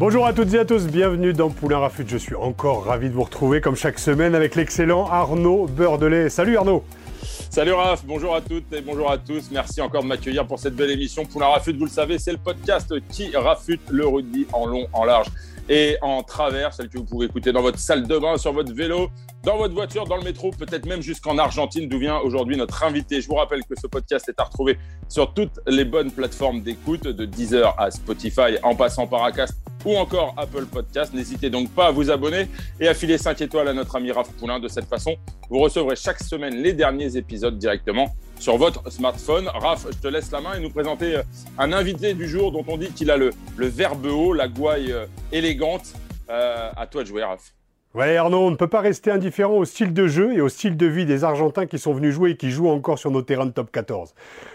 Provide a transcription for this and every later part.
Bonjour à toutes et à tous, bienvenue dans Poulain Rafut. Je suis encore ravi de vous retrouver comme chaque semaine avec l'excellent Arnaud Beurdelet. Salut Arnaud Salut Raph, bonjour à toutes et bonjour à tous. Merci encore de m'accueillir pour cette belle émission. Poulain Rafut, vous le savez, c'est le podcast qui rafute le rugby en long, en large et en travers, celle que vous pouvez écouter dans votre salle de bain, sur votre vélo, dans votre voiture, dans le métro, peut-être même jusqu'en Argentine, d'où vient aujourd'hui notre invité. Je vous rappelle que ce podcast est à retrouver sur toutes les bonnes plateformes d'écoute, de Deezer à Spotify, en passant par Acast ou encore Apple Podcast. N'hésitez donc pas à vous abonner et à filer 5 étoiles à notre ami Raph Poulain. De cette façon, vous recevrez chaque semaine les derniers épisodes directement sur votre smartphone. Raph, je te laisse la main et nous présenter euh, un invité du jour dont on dit qu'il a le, le verbe haut, la gouaille euh, élégante. Euh, à toi de jouer, Raph. Ouais, Arnaud, on ne peut pas rester indifférent au style de jeu et au style de vie des Argentins qui sont venus jouer et qui jouent encore sur nos terrains de top 14.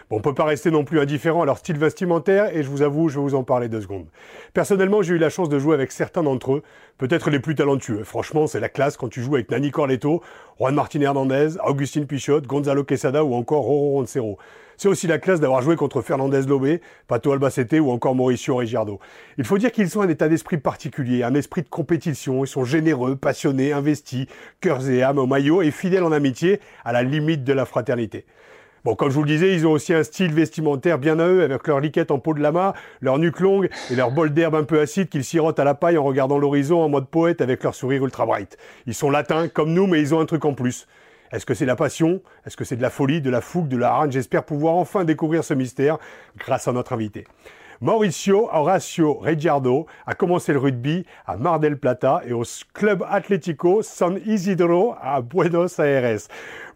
Bon, on ne peut pas rester non plus indifférent à leur style vestimentaire et je vous avoue, je vais vous en parler deux secondes. Personnellement, j'ai eu la chance de jouer avec certains d'entre eux, peut-être les plus talentueux. Franchement, c'est la classe quand tu joues avec Nani Corletto, Juan Martin Hernandez, Augustin Pichot, Gonzalo Quesada ou encore Roro Roncero. C'est aussi la classe d'avoir joué contre Fernandez Lobé, Pato Albacete ou encore Mauricio Regiardo. Il faut dire qu'ils ont un état d'esprit particulier, un esprit de compétition. Ils sont généreux, passionnés, investis, cœurs et âmes au maillot et fidèles en amitié, à la limite de la fraternité. Bon, comme je vous le disais, ils ont aussi un style vestimentaire bien à eux, avec leur liquette en peau de lama, leur nuque longue et leur bol d'herbe un peu acide qu'ils sirotent à la paille en regardant l'horizon en mode poète avec leur sourire ultra bright. Ils sont latins, comme nous, mais ils ont un truc en plus. Est-ce que c'est la passion? Est-ce que c'est de la folie, de la fougue, de la hargne? J'espère pouvoir enfin découvrir ce mystère grâce à notre invité. Mauricio Horacio Reggiardo a commencé le rugby à Mar del Plata et au Club Atlético San Isidro à Buenos Aires.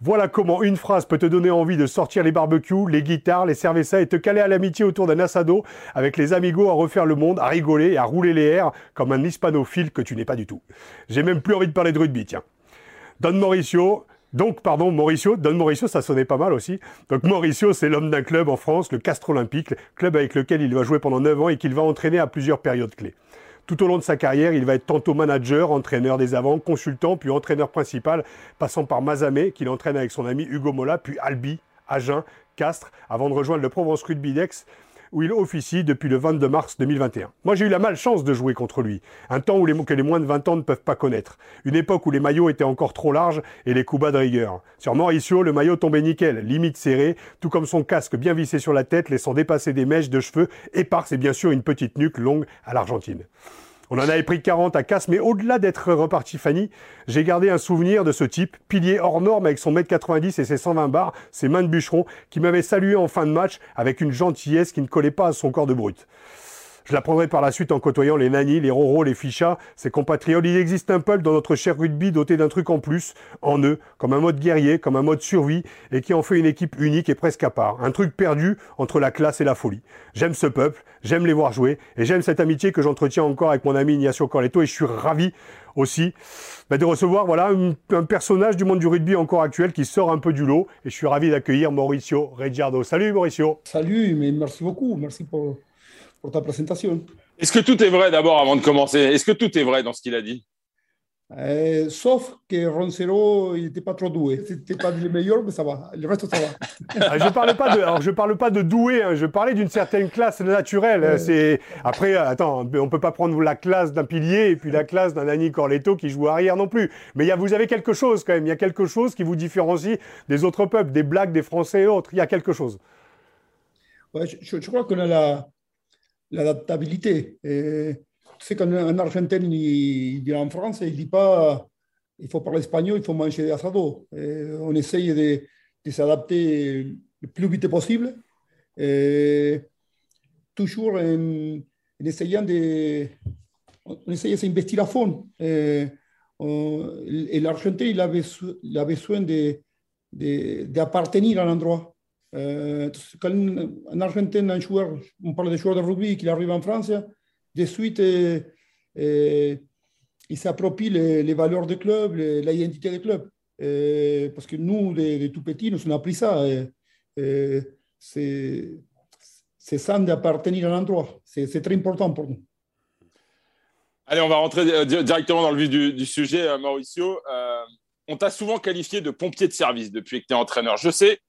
Voilà comment une phrase peut te donner envie de sortir les barbecues, les guitares, les cervezas et te caler à l'amitié autour d'un assado avec les amigos à refaire le monde, à rigoler et à rouler les airs comme un hispanophile que tu n'es pas du tout. J'ai même plus envie de parler de rugby, tiens. Don Mauricio, donc, pardon, Mauricio, Don Mauricio, ça sonnait pas mal aussi. Donc, Mauricio, c'est l'homme d'un club en France, le Castre Olympique, club avec lequel il va jouer pendant 9 ans et qu'il va entraîner à plusieurs périodes clés. Tout au long de sa carrière, il va être tantôt manager, entraîneur des avants, consultant, puis entraîneur principal, passant par Mazamé, qu'il entraîne avec son ami Hugo Mola, puis Albi, Agen, Castres, avant de rejoindre le Provence Rugby Dex, où il officie depuis le 22 mars 2021. Moi, j'ai eu la malchance de jouer contre lui. Un temps où les, que les moins de 20 ans ne peuvent pas connaître. Une époque où les maillots étaient encore trop larges et les coups bas de rigueur. Sur Mauricio, le maillot tombait nickel, limite serré, tout comme son casque bien vissé sur la tête, laissant dépasser des mèches de cheveux éparses et bien sûr une petite nuque longue à l'Argentine. On en avait pris 40 à casse, mais au-delà d'être reparti Fanny, j'ai gardé un souvenir de ce type, pilier hors norme avec son mètre 90 et ses 120 bars, ses mains de bûcheron, qui m'avait salué en fin de match avec une gentillesse qui ne collait pas à son corps de brute. Je l'apprendrai par la suite en côtoyant les Nani, les Roro, les Fichas, ses compatriotes. Il existe un peuple dans notre cher rugby doté d'un truc en plus, en eux, comme un mode guerrier, comme un mode survie, et qui en fait une équipe unique et presque à part. Un truc perdu entre la classe et la folie. J'aime ce peuple, j'aime les voir jouer, et j'aime cette amitié que j'entretiens encore avec mon ami Ignacio Corletto, et je suis ravi aussi bah, de recevoir voilà un, personnage du monde du rugby encore actuel qui sort un peu du lot, et je suis ravi d'accueillir Mauricio Reggiardo. Salut Mauricio Salut, mais merci beaucoup, merci pour pour ta présentation. Est-ce que tout est vrai d'abord avant de commencer? Est-ce que tout est vrai dans ce qu'il a dit? Euh, sauf que Roncero, il n'était pas trop doué. C'était pas le meilleur, mais ça va. Le reste, ça va. Ah, je parlais pas de, alors je parle pas de doué. Hein. je parlais d'une certaine classe naturelle. C'est après, attends, on peut pas prendre la classe d'un pilier et puis la classe d'un Annie Corletto qui joue arrière non plus. Mais y a, vous avez quelque chose quand même. Il y a quelque chose qui vous différencie des autres peuples, des Blacks, des Français et autres. Il y a quelque chose. Ouais, je, je crois qu'on a la, l'adaptabilité. C'est qu'un Argentin, il, vient en France et il ne dit pas il faut parler espagnol, il faut manger des asados. on essaye de, s'adapter le plus vite possible, et toujours en, essayant de, on essaye de s'investir à fond. Et, l'Argentin, il, il a besoin d'appartenir de, à l'endroit. Quand en Argentine, un joueur, on parle des joueurs de rugby qui arrive en France, de suite, et, il s'approprie les, valeurs du club, l'identité du club. parce que nous, de, tout petits, nous on appris ça. c'est ça d'appartenir à l'endroit. C'est très important pour nous. Allez, on va rentrer euh, directement dans le vif du, sujet, euh, Mauricio. Euh, on t'a souvent qualifié de pompier de service depuis que tu es entraîneur. Je sais,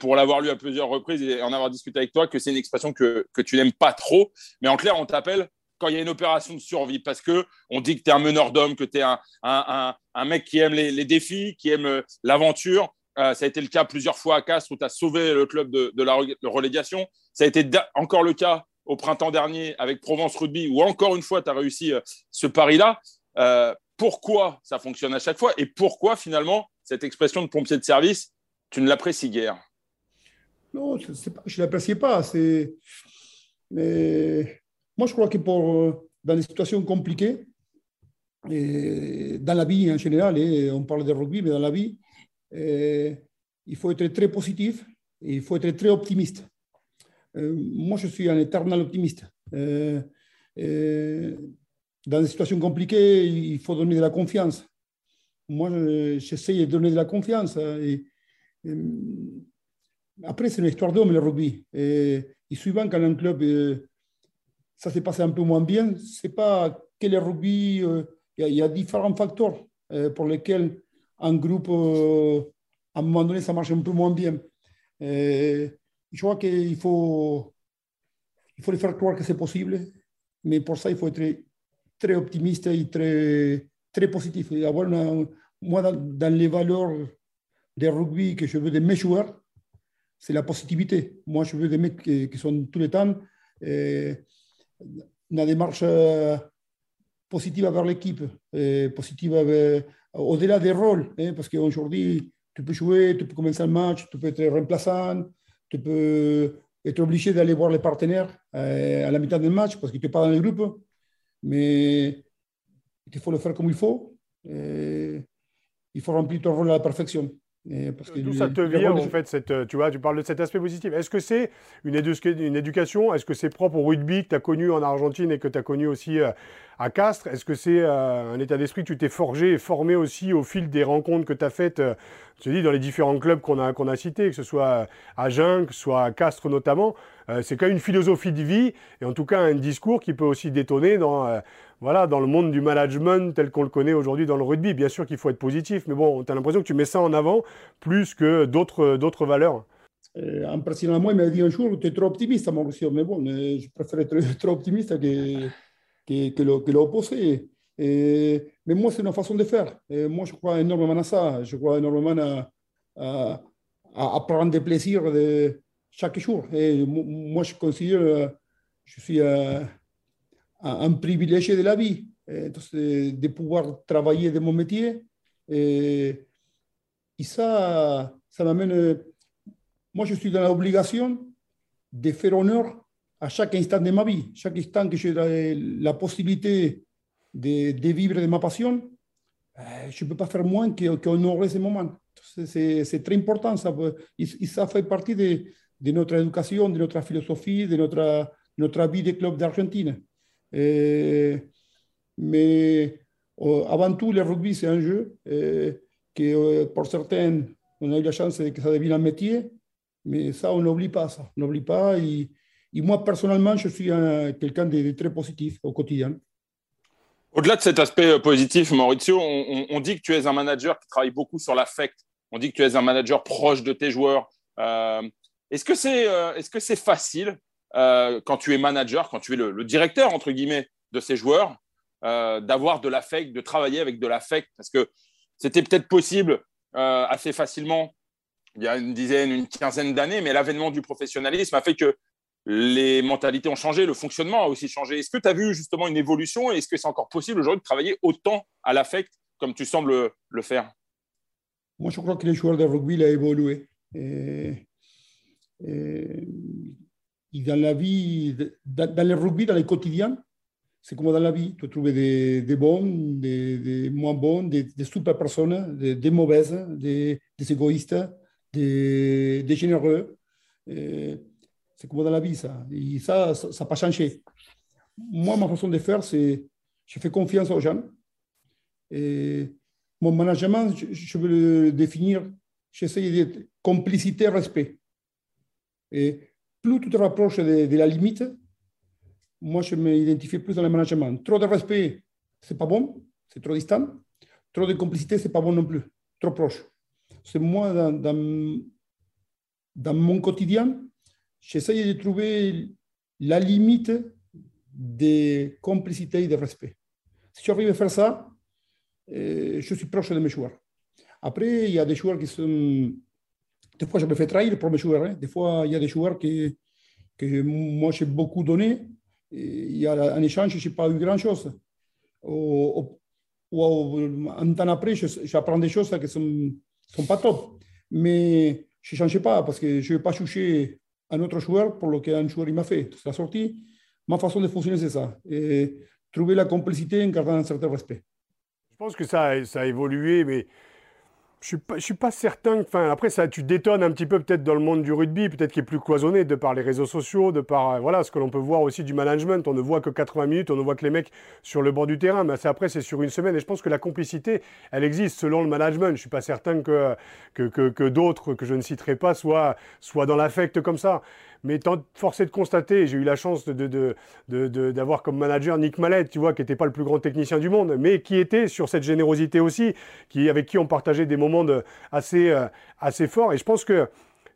pour l'avoir lu à plusieurs reprises et en avoir discuté avec toi, que c'est une expression que, tu n'aimes pas trop. Mais en clair, on t'appelle quand il y a une opération de survie parce que on dit que tu es un meneur d'hommes, que tu es un, mec qui aime les, défis, qui aime l'aventure. ça a été le cas plusieurs fois à Castres où tu as sauvé le club de, la relégation. Ça a été encore le cas au printemps dernier avec Provence Rugby, où encore une fois, tu as réussi euh, ce pari-là. Euh, pourquoi ça fonctionne à chaque fois et pourquoi finalement cette expression de pompier de service, tu ne l'apprécies guère Non, je ne l'apprécie pas. Mais moi, je crois que euh, dans des situations compliquées, dans la vie en général, on parle de rugby, mais dans la vie, il faut être très positif et il faut être très optimiste. Euh, moi, je suis un éternel optimiste. Euh, dans des situations compliquées, il faut donner de la confiance. Moi, j'essaye de donner de la confiance. Et, après, c'est une histoire d'homme, le rugby. Et, souvent, quand un club, ça s'est passé un peu moins bien, c'est pas que le rugby, il y, a différents facteurs pour lesquels un groupe, à un moment donné, ça marche un peu moins bien je crois qu'il faut, il faut les faire croire que c'est possible, mais pour ça, il faut être très optimiste et très, très positif. Et avoir moi, dans, les valeurs de rugby que je veux de mes joueurs, c'est la positivité. Moi, je veux des mecs qui, sont tous les temps euh, une démarche euh, positive vers l'équipe, euh, positive au-delà des rôles, hein, parce qu'aujourd'hui, tu peux jouer, tu peux commencer un match, tu peux être remplaçant, tu peux être obligé d'aller voir les partenaires euh, à la mi-temps du match parce que tu n'es pas dans le groupe, mais il faut le faire comme il faut. il faut remplir ton rôle à la perfection. D'où ça te vient, en fait, cette, tu vois, tu parles de cet aspect positif. Est-ce que c'est une, une, éducation? Est-ce que c'est propre au rugby que tu as connu en Argentine et que tu as connu aussi euh, à Castres? Est-ce que c'est euh, un état d'esprit que tu t'es forgé et formé aussi au fil des rencontres que tu as faites, euh, je dis, dans les différents clubs qu'on a, qu'on a cités, que ce soit à Jeun, que ce soit à Castres notamment C'est quand même une philosophie de vie et en tout cas un discours qui peut aussi détonner dans voilà, dans le monde du management tel qu'on le connaît aujourd'hui dans le rugby. Bien sûr qu'il faut être positif, mais bon, tu as l'impression que tu mets ça en avant plus que d'autres, valeurs. Euh, un président moi, il m'a dit un jour, tu es trop optimiste, Mauricio, mais bon, euh, je préfère être trop optimiste que, que, l'opposé. mais moi, c'est une façon de faire. Moi, je crois énormément à ça. Je crois énormément à, à, à prendre des plaisirs de chaque jour. Et moi, je considère, je suis un privilégié de la vie, entonces, de pouvoir travailler de mon métier. Et, ça, ça m'amène. Moi, je suis dans l'obligation de faire honneur à chaque instant de ma vie, chaque instant que j'ai la, possibilité de, de, vivre de ma passion, je ne peux pas faire moins qu'honorer ce moment. C'est très important, ça, et, ça fait partie de, de, notre éducation, de notre philosophie, de notre, notre vie de club d'Argentine. Euh, mais euh, avant tout, le rugby, c'est un jeu euh, que pour certains, on a eu la chance que ça devienne un métier, mais ça, on n'oublie pas ça. N'oublie pas. Et, moi, personnellement, je suis quelqu'un de, très positif au quotidien. Au-delà de cet aspect positif, Maurizio, on, dit que tu es un manager qui travaille beaucoup sur l'affect. On dit que tu es un manager proche de tes joueurs. est-ce que c'est est -ce c'est facile euh, quand tu es manager, quand tu es le, directeur, entre guillemets, de ces joueurs, euh, d'avoir de l'affect, de travailler avec de l'affect, parce que c'était peut-être possible euh, assez facilement il y a une dizaine, une quinzaine d'années, mais l'avènement du professionnalisme a fait que les mentalités ont changé, le fonctionnement a aussi changé. Est-ce que tu as vu justement une évolution et est-ce que c'est encore possible aujourd'hui de travailler autant à l'affect comme tu sembles le faire? Moi, je crois que les joueurs de rugby ont évolué. Et, dans la vie, dans, le rugby, dans le quotidien, c'est comme dans la vie. Tu trouves des, des bons, des, moins bons, des, super personnes, des, mauvaises, des, égoïstes, des, généreux. c'est comme dans la vie, ça. Et ça, ça n'a pas changé. Moi, ma façon de faire, c'est je fais confiance aux gens. Et mon management, je, veux le définir, j'essaie d'être complicité, respect. Et plus tu te rapproches de, la limite, moi, je m'identifie plus dans le management. Trop de respect, c'est pas bon, c'est trop distant. Trop de complicité, c'est pas bon non plus, trop proche. C'est moi, dans, dans, dans mon quotidien, j'essaie de trouver la limite de complicité et de respect. Si j'arrive à faire ça, euh, je suis proche de mes joueurs. Après, il y a des joueurs qui sont... Des fois, je me fais trahir pour mes joueurs. Hein. Des fois, il y a des joueurs que, que moi, j'ai beaucoup donné. il y a un échange, je n'ai pas eu grand-chose. Ou, un temps après, j'apprends des choses qui ne sont, sont pas top. Mais je ne change pas parce que je ne vais pas toucher un autre joueur pour ce qu'un joueur m'a fait. C'est la sortie. Ma façon de fonctionner, c'est ça. Trouver la complicité en gardant un certain respect. Je pense que ça, ça a évolué, mais je ne suis, pas certain. Enfin, après, ça, tu détonnes un petit peu peut-être dans le monde du rugby, peut-être qu'il est plus cloisonné de par les réseaux sociaux, de par euh, voilà, ce que l'on peut voir aussi du management. On ne voit que 80 minutes, on ne voit que les mecs sur le bord du terrain, mais après, c'est sur une semaine. Et je pense que la complicité, elle existe selon le management. Je suis pas certain que, que, d'autres, que je ne citerai pas, soient dans l'affect comme ça. Mais force est de constater, j'ai eu la chance d'avoir comme manager Nick Mallet, tu vois, qui n'était pas le plus grand technicien du monde, mais qui était sur cette générosité aussi, qui, avec qui on partageait des moments assez, euh, assez forts. Et je pense que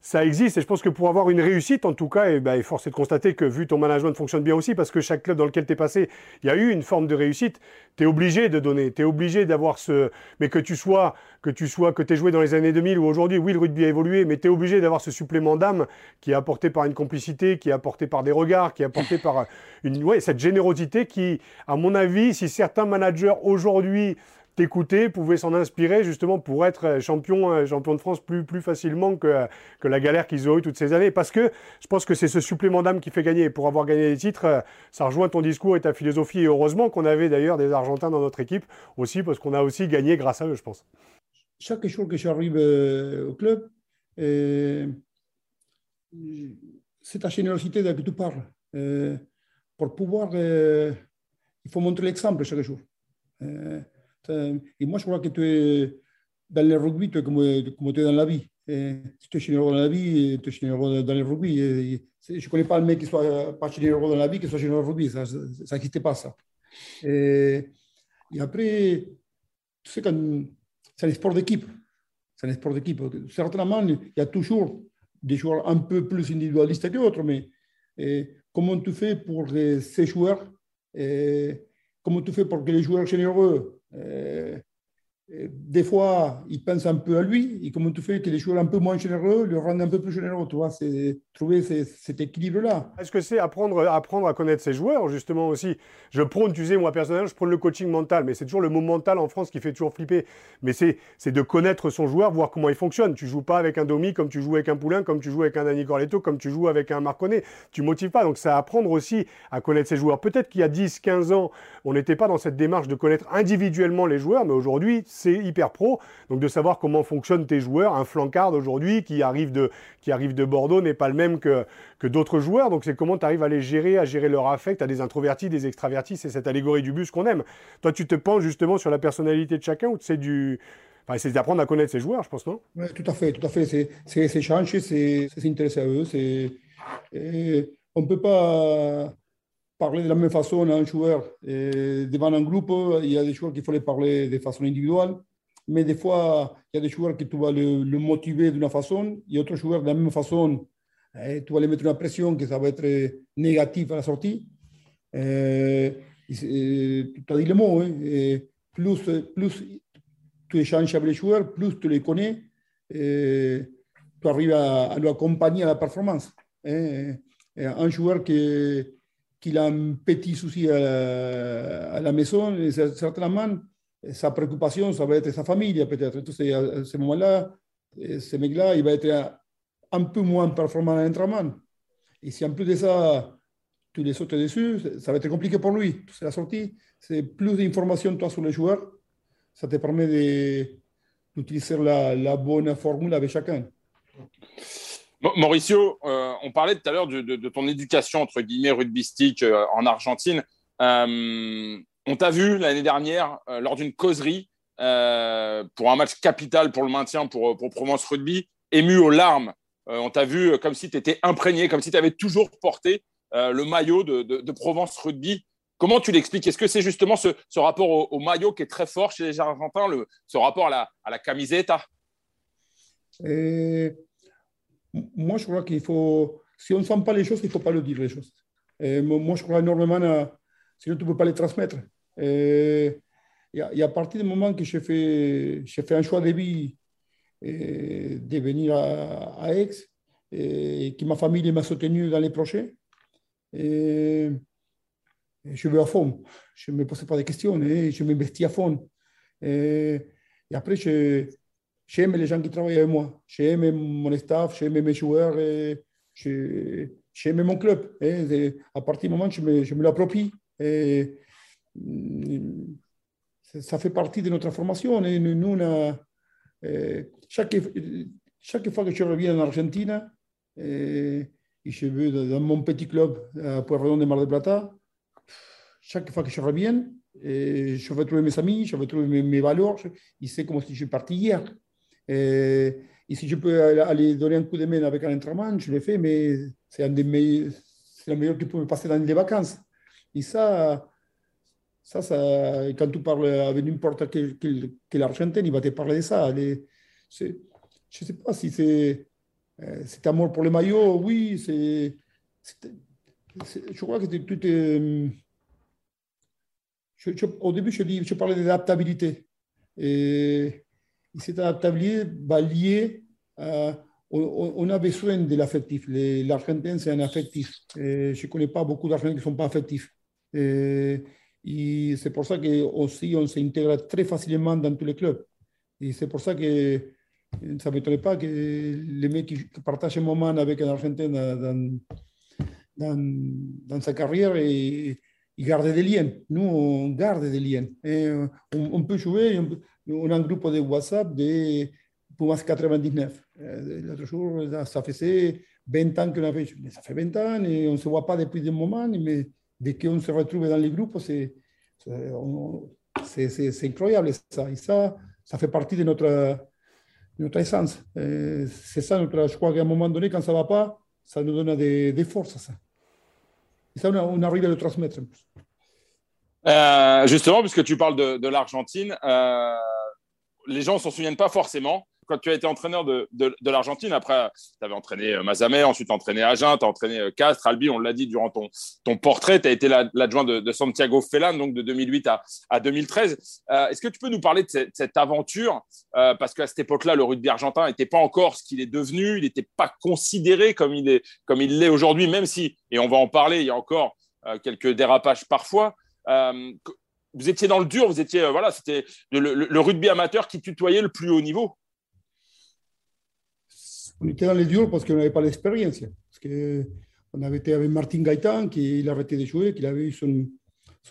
ça existe. Et je pense que pour avoir une réussite, en tout cas, et, ben, force est de constater que vu ton management fonctionne bien aussi, parce que chaque club dans lequel tu es passé, il y a eu une forme de réussite, tu es obligé de donner, tu es obligé d'avoir ce... Mais que tu sois, que tu sois, que tu aies joué dans les années 2000 ou aujourd'hui, oui, le rugby a évolué, mais tu es obligé d'avoir ce supplément d'âme qui est apporté par une complicité, qui est apporté par des regards, qui est apporté par une, ouais, cette générosité qui, à mon avis, si certains managers aujourd'hui t'écouter, pouvait s'en inspirer justement pour être euh, champion, euh, champion de France plus, plus facilement que, que la galère qu'ils ont eu toutes ces années. Parce que je pense que c'est ce supplément d'âme qui fait gagner. Pour avoir gagné des titres, euh, ça rejoint ton discours et ta philosophie. Et heureusement qu'on avait d'ailleurs des Argentins dans notre équipe aussi, parce qu'on a aussi gagné grâce à eux, je pense. Chaque jour que j'arrive au club, c'est ta générosité de que tu parles. pour pouvoir, il faut montrer l'exemple chaque jour. Et moi, je crois que tu es dans le rugby, tu es comme, comme tu es dans la vie. Si tu es généreux dans la vie, tu es généreux dans le rugby. Je ne connais pas le mec qui soit pas généreux dans la vie, qui soit généreux dans le rugby. Ça n'existe pas, ça. Et, et, après, tu sais, c'est un sport d'équipe. C'est un sport d'équipe. Certainement, il y a toujours des joueurs un peu plus individualistes que d'autres, mais comment tu fais pour ces joueurs Comment tu fais pour que les joueurs généreux euh, des fois, il pense un peu à lui, et comment tu fais que les joueurs un peu moins généreux le rendent un peu plus généreux, tu vois, c'est trouver cet équilibre-là. Est-ce que c'est apprendre, apprendre à connaître ses joueurs, justement aussi? Je prône, tu sais, moi personnellement, je prône le coaching mental, mais c'est toujours le mot mental en France qui fait toujours flipper. Mais c'est de connaître son joueur, voir comment il fonctionne. Tu joues pas avec un Domi comme tu joues avec un Poulain, comme tu joues avec un Dani Corletto, comme tu joues avec un Marconnet. Tu motives pas, donc c'est apprendre aussi à connaître ses joueurs. Peut-être qu'il y a 10, 15 ans, on n'était pas dans cette démarche de connaître individuellement les joueurs, mais aujourd'hui, c'est hyper pro. Donc de savoir comment fonctionnent tes joueurs. Un flancard aujourd'hui qui arrive de, qui arrive de Bordeaux n'est pas le même que, que d'autres joueurs. Donc c'est comment tu arrives à les gérer, à gérer leur affect, à des introvertis, des extravertis. C'est cette allégorie du bus qu'on aime. Toi, tu te penses justement sur la personnalité de chacun ou c'est du... Enfin, c'est d'apprendre à connaître ses joueurs, je pense, non? Tout à fait, tout à fait. C'est changer, c'est s'intéresser à eux. on ne peut pas parler de la même façon à un joueur. Devant un groupe, il y a des joueurs qu'il faut les parler de façon individuelle. Mais des fois, il y a des joueurs que tu vas le, motiver d'une façon, et d'autres joueurs de la même façon, eh, tu vas les mettre une pression que ça va être négatif à la sortie. Eh, tu as dit le mot, hein, plus, plus tu échanges avec les joueurs, plus tu les connais, tu arrives à, à accompagner à la performance. Hein. Un joueur qui qu'il a un petit souci à, la maison, et certainement, sa préoccupation, ça va être sa famille, peut-être. Entonces, à ce moment-là, ce mec-là, il va être un peu moins performant à l'entraînement. Et si en plus de ça, tu les sautes dessus, ça va être compliqué pour lui. C'est la sortie, c'est plus d'informations toi sur les joueurs, ça te permet d'utiliser la, la bonne formule avec chacun. Mauricio, euh, on parlait tout à l'heure de, ton éducation, entre guillemets, rugbystique euh, en Argentine. Euh, on t'a vu l'année dernière lors d'une causerie pour un match capital pour le maintien pour, Provence Rugby, ému aux larmes. on t'a vu comme si tu étais imprégné, comme si tu avais toujours porté le maillot de, Provence Rugby. Comment tu l'expliques? Est-ce que c'est justement ce, rapport au, maillot qui est très fort chez les Argentins, le, ce rapport à la camiseta? Moi, je crois qu'il faut, si on ne sent pas les choses, il ne faut pas le dire, les choses. moi, je crois énormément, à, sinon tu ne peux pas les transmettre. Et, et, à partir du moment que j'ai fait, fait un choix de vie de venir à, Aix, et que ma famille m'a soutenu dans les projets, et, je vais à fond. Je ne me posais pas de questions, je m'investis à fond. Et, et après, je, j'aime les gens qui travaillent avec moi, j'aime mon staff, j'aime mes joueurs, j'aime mon club. À partir du moment où je me, l'approprie, mm, ça fait partie de notre formation. Nous, chaque, chaque fois que je reviens en Argentine, et, je vais dans mon petit club à Pueyrredon de Mar del Plata, chaque fois que je reviens, et je vais trouver mes amis, je vais trouver mes, mes valeurs, c'est comme si je suis parti hier. Et, si je peux aller donner un coup de main avec un entraînement, je le fais, mais c'est un des meilleurs, c'est le meilleur qui peut me passer dans les vacances. Et ça, ça, quand tu parles avec n'importe quel, quel, quel, Argentin, il va te parler de ça. Je ne sais pas si c'est euh, cet amour pour le maillot, oui, c'est, je crois que est. Je, au début, je, dis, je parlais d'adaptabilité. Et et cette adaptabilité va lier euh, on, a besoin de l'affectif. L'Argentin, c'est un affectif. je ne connais pas beaucoup d'Argentins qui ne sont pas affectifs. Et, c'est pour ça aussi on s'intègre très facilement dans tous les clubs. Et c'est pour ça que ça ne m'étonne pas que les mecs qui partagent un moment avec un Argentin dans, sa carrière et, gardent des liens. Nous, on garde des liens. Et on, peut jouer, un groupe de WhatsApp de Pumas 99. L'autre jour, ça faisait 20 ans qu'on avait. Ça fait 20 ans et on ne se voit pas depuis des moments, mais dès qu'on se retrouve dans les groupes, c'est incroyable ça. Et ça, ça fait partie de notre, notre essence. C'est ça, notre, je crois qu'à un moment donné, quand ça ne va pas, ça nous donne des, des forces. Ça. Et ça, on, arrive à le transmettre. Euh, justement, puisque tu parles de, l'Argentine, euh, les gens ne s'en souviennent pas forcément. Quand tu as été entraîneur de, l'Argentine, après, tu avais entraîné euh, Mazamet, ensuite entraîné Agen, tu as entraîné Castres, Albi, on l'a dit durant ton, portrait, tu as été l'adjoint de, Santiago Felan, donc de 2008 à, à 2013. Euh, Est-ce que tu peux nous parler de cette, cette aventure? Parce qu'à cette époque-là, le rugby argentin n'était pas encore ce qu'il est devenu, il n'était pas considéré comme il l'est aujourd'hui, même si, et on va en parler, il y a encore quelques dérapages parfois. Euh, vous étiez dans le dur, vous étiez, euh, voilà, c'était le, rugby amateur qui tutoyait le plus haut niveau. On était dans le dur parce qu'on n'avait pas l'expérience. Parce que on avait été avec Martin Gaëtan, qui arrêté de jouer, qui avait eu son,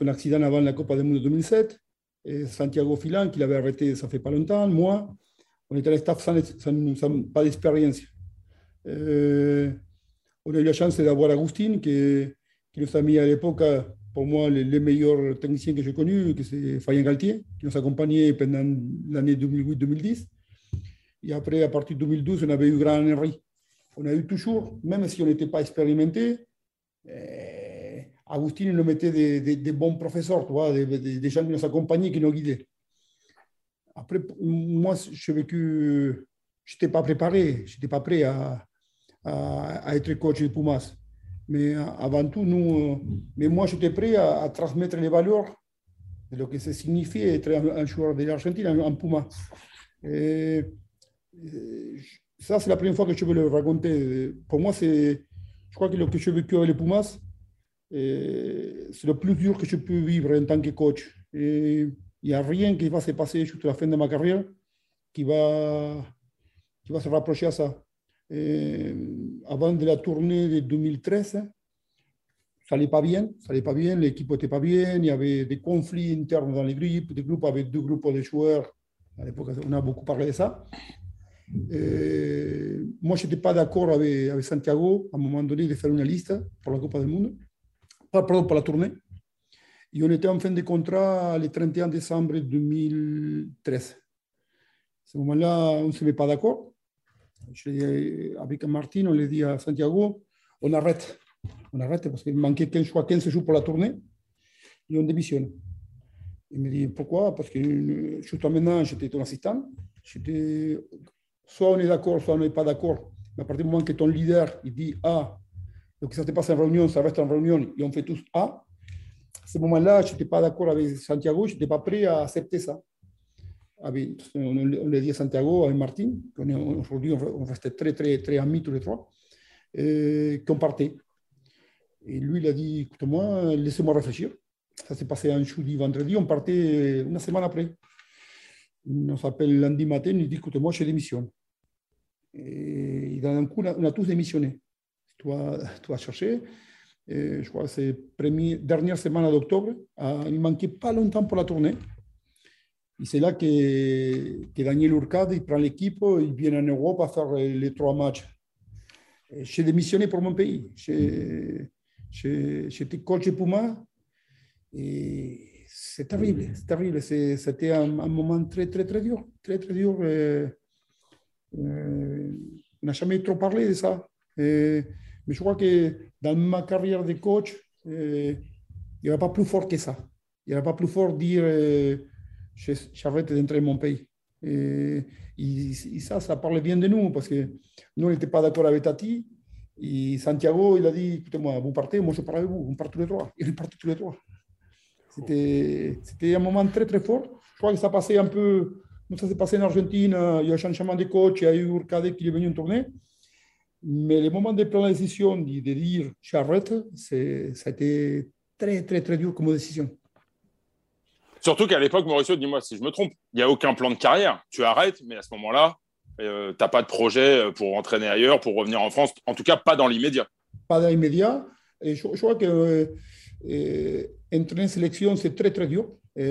accident avant la Copa du Monde 2007. Et Santiago Filan, qui l'avait arrêté, ça fait pas longtemps. Moi, on était le staff sans, pas d'expérience. Euh, on a eu la chance d'avoir Agustin, qui nous a mis à l'époque pour moi, les, meilleurs techniciens que j'ai connus, c'est Fayен Galtier, qui nous a accompagnés pendant l'année 2008-2010. Et après, à partir de 2012, on avait eu Grand Henry. On a eu toujours, même si on n'était pas expérimenté, eh, Agustin nous mettait des, bons professeurs, des, gens qui nous accompagnaient, qui nous guidaient. Après, moi, j'ai vécu, je n'étais pas préparé, je n'étais pas prêt à, à, à, être coach de Pumas. Mais avant tout, nous, mais moi, j'étais prêt à, transmettre les valeurs de ce que ça signifie être un, joueur de l'Argentine, un, Puma. Ça, c'est la première fois que je veux le raconter. Pour moi, c'est, je crois que ce que j'ai vécu avec les Pumas, c'est le plus dur que je peux vivre en tant que coach. Il n'y a rien qui va se passer jusqu'à la fin de ma carrière qui va, se rapprocher à ça. Avant de la tournée de 2013, ça n'allait pas bien, ça n'allait pas bien, l'équipe n'était pas bien, il y avait des conflits internes dans les groupes, des groupes avec deux groupes de joueurs. À l'époque, on a beaucoup parlé de ça. moi, je n'étais pas d'accord avec, Santiago à un moment donné de faire une liste pour la Coupe du Monde, pardon, pour la tournée. Et on était en fin de contrat le 31 décembre 2013. À ce moment-là, on ne se met pas d'accord. Avec Martin, on lui dit à Santiago, on arrête. On arrête parce qu'il manquait 15 choix, 15 jours pour la tournée. Et on démissionne. Il me dit pourquoi Parce que jusqu'à maintenant, j'étais ton assistant. Soit on est d'accord, soit on n'est pas d'accord. Mais à partir du moment que ton leader il dit A, donc ça se passe en réunion, ça reste en réunion et on fait tous A, à ce moment-là, je n'étais pas d'accord avec Santiago, je n'étais pas prêt à accepter ça. On, l'a dit à Santiago, avec Martin, aujourd'hui on, restait très, très, très amis tous les trois, qu'on partait. Et lui, il a dit, écoute-moi, laissez-moi réfléchir. Ça s'est passé un jeudi, vendredi, on partait une semaine après. Il nous appelle lundi matin, il dit, écoute-moi, je démissionne. Et d'un coup, on a tous démissionné. Toi, toi cherché je crois que c'est dernière semaine d'octobre. Il manquait pas longtemps pour la tournée. Et c'est là que, Daniel Urcade prend l'équipe, il vient en Europe à faire les trois matchs. J'ai démissionné pour mon pays. J'étais coach de Puma. Et c'est terrible, c'est terrible. C'était un, moment très, très, très dur. Très, très dur. On n'a jamais trop parlé de ça. Mais je crois que dans ma carrière de coach, il n'y avait pas plus fort que ça. Il n'y avait pas plus fort dire j'arrête d'entrer mon pays. Et, ça, ça parle bien de nous parce que nous, on n'était pas d'accord avec Tati. Et Santiago, il a dit écoutez-moi, vous partez, moi je pars avec vous, on part tous les trois. Il est tous les trois. C'était un moment très très fort. Je crois que ça passait un peu, ça s'est passé en Argentine, il y a eu un changement de coach, il y a eu Urcade qui est venu en tournée. Mais le moment de prendre la décision, de dire j'arrête, ça a été très, très, très dur comme décision. Surtout qu'à l'époque, Mauricio, dis-moi si je me trompe, il n'y a aucun plan de carrière. Tu arrêtes, mais à ce moment-là, euh, tu n'as pas de projet pour entraîner ailleurs, pour revenir en France, en tout cas pas dans l'immédiat. Pas dans l'immédiat. Et je, crois que euh, euh, sélection, c'est très, très dur. quand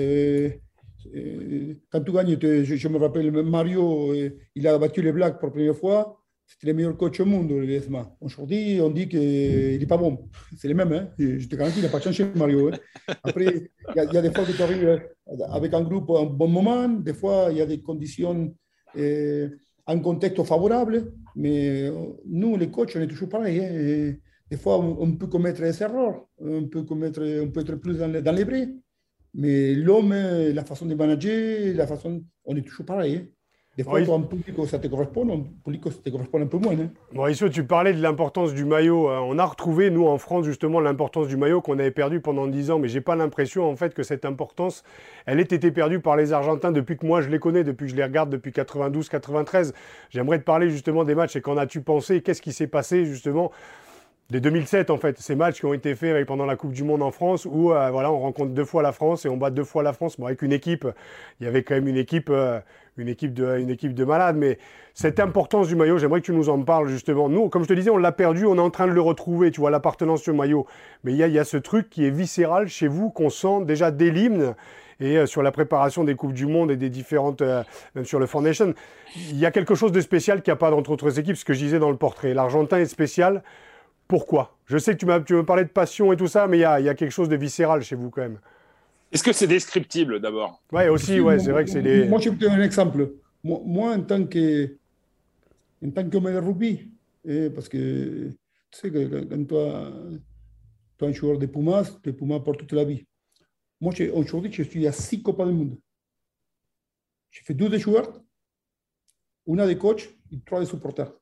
tu gagnes, je, je, me rappelle, Mario, il a battu les Blacks pour la première fois c'était le meilleur coach au monde, le Aujourd'hui, on dit qu'il n'est pas bon. C'est le même. Hein. Je te garantis, il n'a pas changé, Mario. Hein. Après, il y, a des fois que tu arrives euh, avec un groupe à un bon moment. Des fois, il y a des conditions, euh, un contexte favorable. Mais euh, nous, les coachs, on est toujours pareil. Hein. Des fois, on, peut commettre des erreurs. On peut, commettre, on peut être plus dans, dans les vrais. Mais l'homme, la façon de manager, la façon, on est toujours pareil. Des fois, pour un public, ça te correspond, un public, ça te correspond un peu moins. Hein. Mauricio, tu parlais de l'importance du maillot. Euh, on a retrouvé, nous, en France, justement, l'importance du maillot qu'on avait perdu pendant 10 ans, mais je n'ai pas l'impression, en fait, que cette importance, elle ait été perdue par les Argentins depuis que moi, je les connais, depuis que je les regarde depuis 92-93. J'aimerais te parler, justement, des matchs et qu'en as-tu pensé? Qu'est-ce qui s'est passé, justement des 2007 en fait, ces matchs qui ont été faits pendant la Coupe du Monde en France où euh, voilà, on rencontre deux fois la France et on bat deux fois la France. Bon, avec une équipe, il y avait quand même une équipe, euh, une équipe de, une équipe de malades. Mais cette importance du maillot, j'aimerais que tu nous en parles justement. Nous, comme je te disais, on l'a perdu, on est en train de le retrouver. Tu vois l'appartenance au maillot, mais il y a, y a ce truc qui est viscéral chez vous qu'on sent déjà dès l'hymne et euh, sur la préparation des Coupes du Monde et des différentes, même sur le Foundation, il y a quelque chose de spécial qu'il n'y a pas dans d'autres équipes, ce que je disais dans le portrait. L'Argentin est spécial pourquoi? Je sais que tu, m'as, tu me parlais de passion et tout ça, mais il y a, quelque chose de viscéral chez vous quand même. Est-ce que c'est descriptible d'abord? Oui, aussi, ouais, c'est vrai que c'est des. Moi, je vais te donner un exemple. Moi, en tant que en tant qu'homme de rugby, eh, parce que tu sais que quand toi, tu es un joueur de Pumas, tu es Pumas pour toute la vie. Moi, aujourd'hui, je suis à six Copas du Monde. J'ai fait deux de joueurs, une de coach et trois de supporters.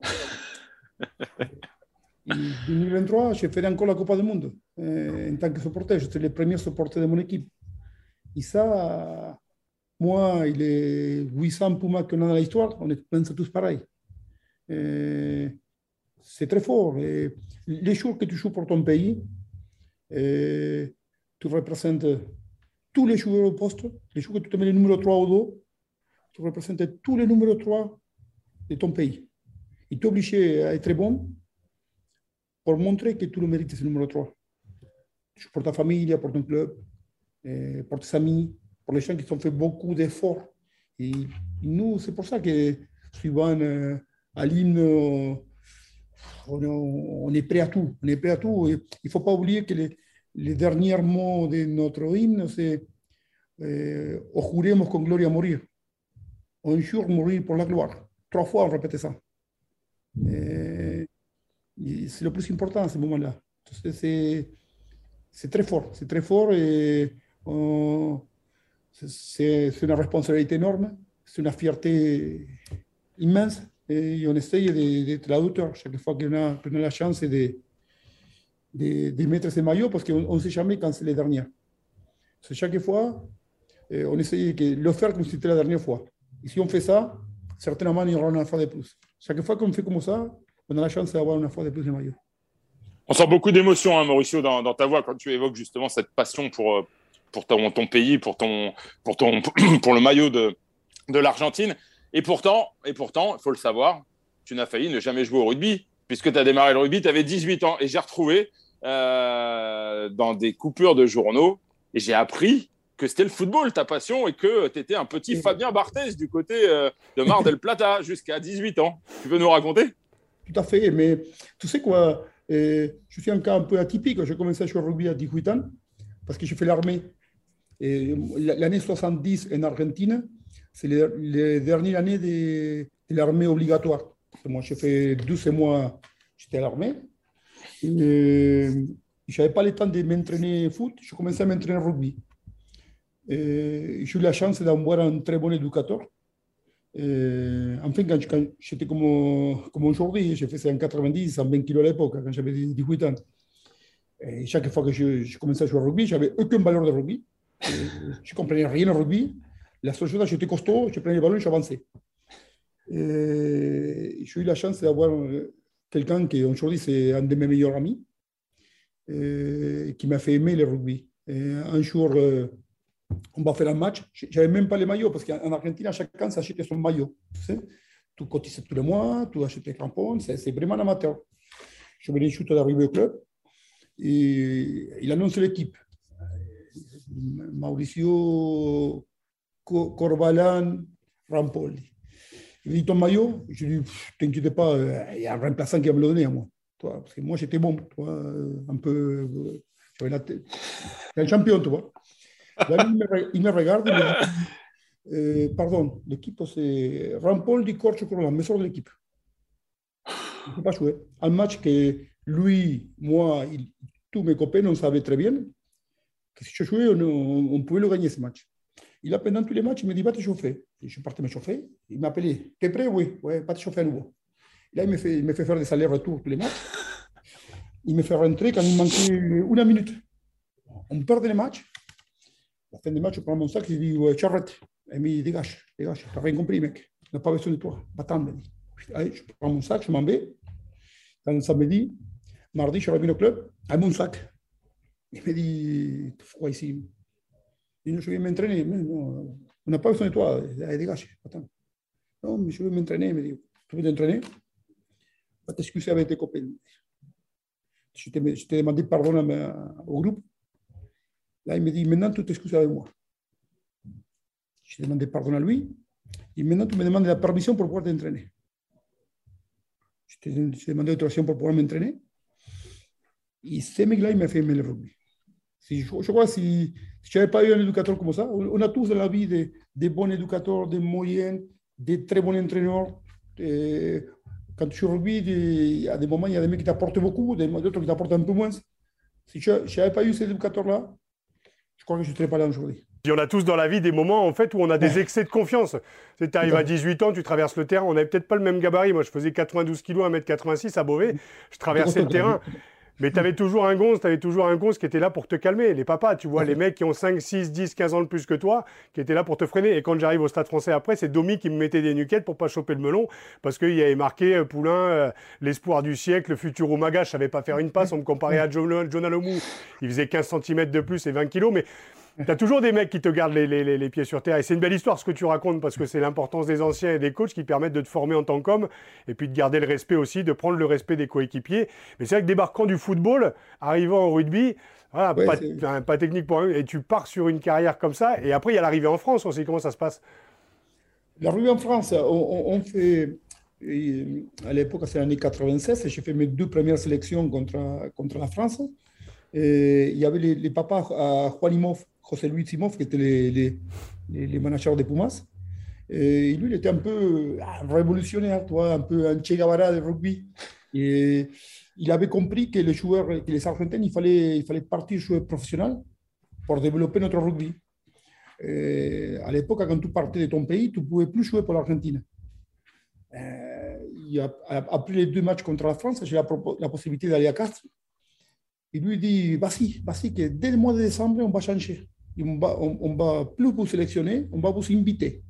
En 2023, j'ai fait encore la Coupe du Monde en tant que supporter. J'étais le premier supporter de mon équipe. Et ça, moi, il est 800 Pumas qu'on a dans l'histoire, on pense tous pareil. C'est très fort. Les jours que tu joues pour ton pays, tu représentes tous les joueurs au poste. Les jours que tu te mets le numéro 3 au dos, tu représentes tous les numéros 3 de ton pays. Et tu es obligé à être bon pour montrer que tu le mérites, c'est le numéro 3. Pour ta famille, pour ton club, eh, pour tes amis, pour les gens qui ont fait beaucoup d'efforts. Et nous, c'est pour ça que suivant à l'hymne, on, est prêt à tout. On est prêt à tout. il ne faut pas oublier que les, les derniers mots de notre hymne, c'est eh, O juremos con gloria morir. On jure mourir pour la gloire. Trois fois, on répétait ça. Eh, c'est le plus important à ce moment-là. C'est très fort. C'est très fort et c'est une responsabilité énorme. C'est une fierté immense. Et on essaye d'être à la chaque fois qu'on a, a, la chance de, de, mettre ce maillot parce qu'on ne sait jamais quand c'est la dernière. Chaque fois, eh, on essaye de le faire comme si c'était la dernière fois. Et si on fait ça, certainement il y aura une fois de plus. Chaque fois qu'on fait comme ça, on a la chance d'avoir une fois de plus le maillot. On sent beaucoup d'émotion, hein, Mauricio, dans, dans, ta voix quand tu évoques justement cette passion pour, euh, pour ton, ton pays, pour, ton, pour, ton, pour le maillot de, de l'Argentine. Et pourtant, et pourtant, il faut le savoir, tu n'as failli ne jamais jouer au rugby, puisque tu as démarré le rugby, tu avais 18 ans. Et j'ai retrouvé euh, dans des coupures de journaux, et j'ai appris que c'était le football, ta passion, et que tu étais un petit Fabien Barthez du côté euh, de Mar del Plata jusqu'à 18 ans. Tu veux nous raconter? Tout à fait, mais tu sais quoi euh, Je suis un cas un peu atypique. J'ai commencé à jouer au rugby à 18 ans parce que j'ai fait l'armée. L'année 70 en Argentine, c'est la dernière année de, l'armée obligatoire. Moi, j'ai fait 12 mois, j'étais à l'armée. Je n'avais pas le temps de m'entraîner foot, je commençais à m'entraîner rugby. J'ai eu la chance d'avoir un très bon éducateur. Enfin, quand, j'étais comme, comme aujourd'hui, j'ai fait 190, 120 kilos à l'époque, quand j'avais 18 ans. Et chaque fois que je, commençais à jouer au rugby, j'avais aucune valeur de rugby. je ne comprenais rien au rugby. La seule chose, j'étais costaud, je prenais le ballon et j'avançais. J'ai eu la chance d'avoir euh, quelqu'un qui aujourd'hui c'est un de mes meilleurs amis, qui m'a fait aimer le rugby. un jour, euh, on va faire un match. J'avais même pas les maillots parce qu'en Argentine, chacun s'achète son maillot. Tu, sais? tu cotises tous les mois, tu achètes les crampons, c'est vraiment amateur. Je venais juste d'arriver au club et il annonce l'équipe. Mauricio Corbalan Rampoli. Il dit ton maillot? Je lui dis, t'inquiète pas, il y a un remplaçant qui va me le donner à moi. Toi, parce que moi, j'étais bon, toi, un peu. J'avais la tête. un champion, tu vois il, me, regarde et me dit Pardon, l'équipe, c'est Rampol di Corcho Corona, mais de l'équipe. Je ne peux pas jouer. Un match que lui, moi, tous mes copains, on savait très bien que si je jouais, on, pouvait le gagner ce match. Il a pendant tous les matchs, il me dit Va te chauffer. Je partais me chauffer. Il m'a appelé T'es prêt Oui, ouais, va te chauffer à nouveau. là, il me fait, il me fait faire des allers-retours tous les matchs. Il me fait rentrer quand il manquait une minute. On perd les matchs la fin du match, je prends mon sac, je dis ouais, Charrette. Il me dit dégage, dégage, t'as rien compris, mec. On n'a pas besoin de toi. Va-t'en, Allez, je prends mon sac, je m'en vais. Dans le samedi, mardi, je reviens au club avec mon sac. Il me dit froid ici. Il dit je vais m'entraîner. on n'a pas besoin de toi. Allez, dégage, attends. Non, mais je veux m'entraîner. Il me dit tu veux t'entraîner? Va t'excuser avec tes copains. Je t'ai demandé pardon au groupe. Là, il me dit, maintenant, tu t'excuses avec moi. J'ai demandé pardon à lui. Et maintenant, tu me demandes la permission pour pouvoir t'entraîner. Je t'ai demandé l'autorisation pour pouvoir m'entraîner. Et ce mec-là, il m'a fait aimer le rugby. Si, je, crois que si, je n'avais pas eu un éducateur comme ça, on a tous dans la vie des, bons éducateurs, des moyens, des très bons entraîneurs. quand tu rugby, il y a des moments, il y a des mecs qui t'apportent beaucoup, d'autres qui t'apportent un peu moins. Si je n'avais pas eu cet éducateur-là, je crois que je ne serais pas là aujourd'hui. Puis on a tous dans la vie des moments en fait où on a des excès de confiance. Tu arrives à 18 ans, tu traverses le terrain, on n'avait peut-être pas le même gabarit. Moi, je faisais 92 kg, 1m86 à Beauvais. Je traversais le terrain. Mais tu avais toujours un gonze, tu avais toujours un gonze qui était là pour te calmer. Les papas, tu vois, les mecs qui ont 5, 6, 10, 15 ans de plus que toi, qui étaient là pour te freiner. Et quand j'arrive au stade français après, c'est Domi qui me mettait des nuquettes pour pas choper le melon, parce qu'il y avait marqué euh, Poulain, euh, l'espoir du siècle, le futur Oumaga. Je savais pas faire une passe, on me comparait à John, John Alomou. Il faisait 15 cm de plus et 20 kg. Mais tu as toujours des mecs qui te gardent les, pieds sur terre. Et c'est une belle histoire ce que tu racontes parce que c'est l'importance des anciens et des coachs qui permettent de te former en tant qu'homme et puis de garder le respect aussi, de prendre le respect des coéquipiers. Mais c'est vrai que débarquant du football, arrivant au rugby, voilà, pas, technique pour eux, et tu pars sur une carrière comme ça. Et après, il y a l'arrivée en France. On sait comment ça se passe. La rue en France, on, fait, à l'époque, c'est l'année 96, j'ai fait mes deux premières sélections contre, contre la France. Et il y avait les, papas à Juanimov, José Luis Simov, qui étaient les, les, les, managers de Pumas. Et lui, il était un peu ah, révolutionnaire, toi, un peu un Che Guevara de rugby. Et il avait compris que les joueurs, que les Argentins, il fallait, il fallait partir jouer professionnel pour développer notre rugby. À l'époque, quand tu partais de ton pays, tu ne pouvais plus jouer pour l'Argentine. Euh, après les deux matchs contre la France, j'ai la, possibilité d'aller à Castres. Il lui dit, vas-y, vas-y, que dès le mois de décembre, on va changer. On va, va plus vous sélectionner, on va vous inviter.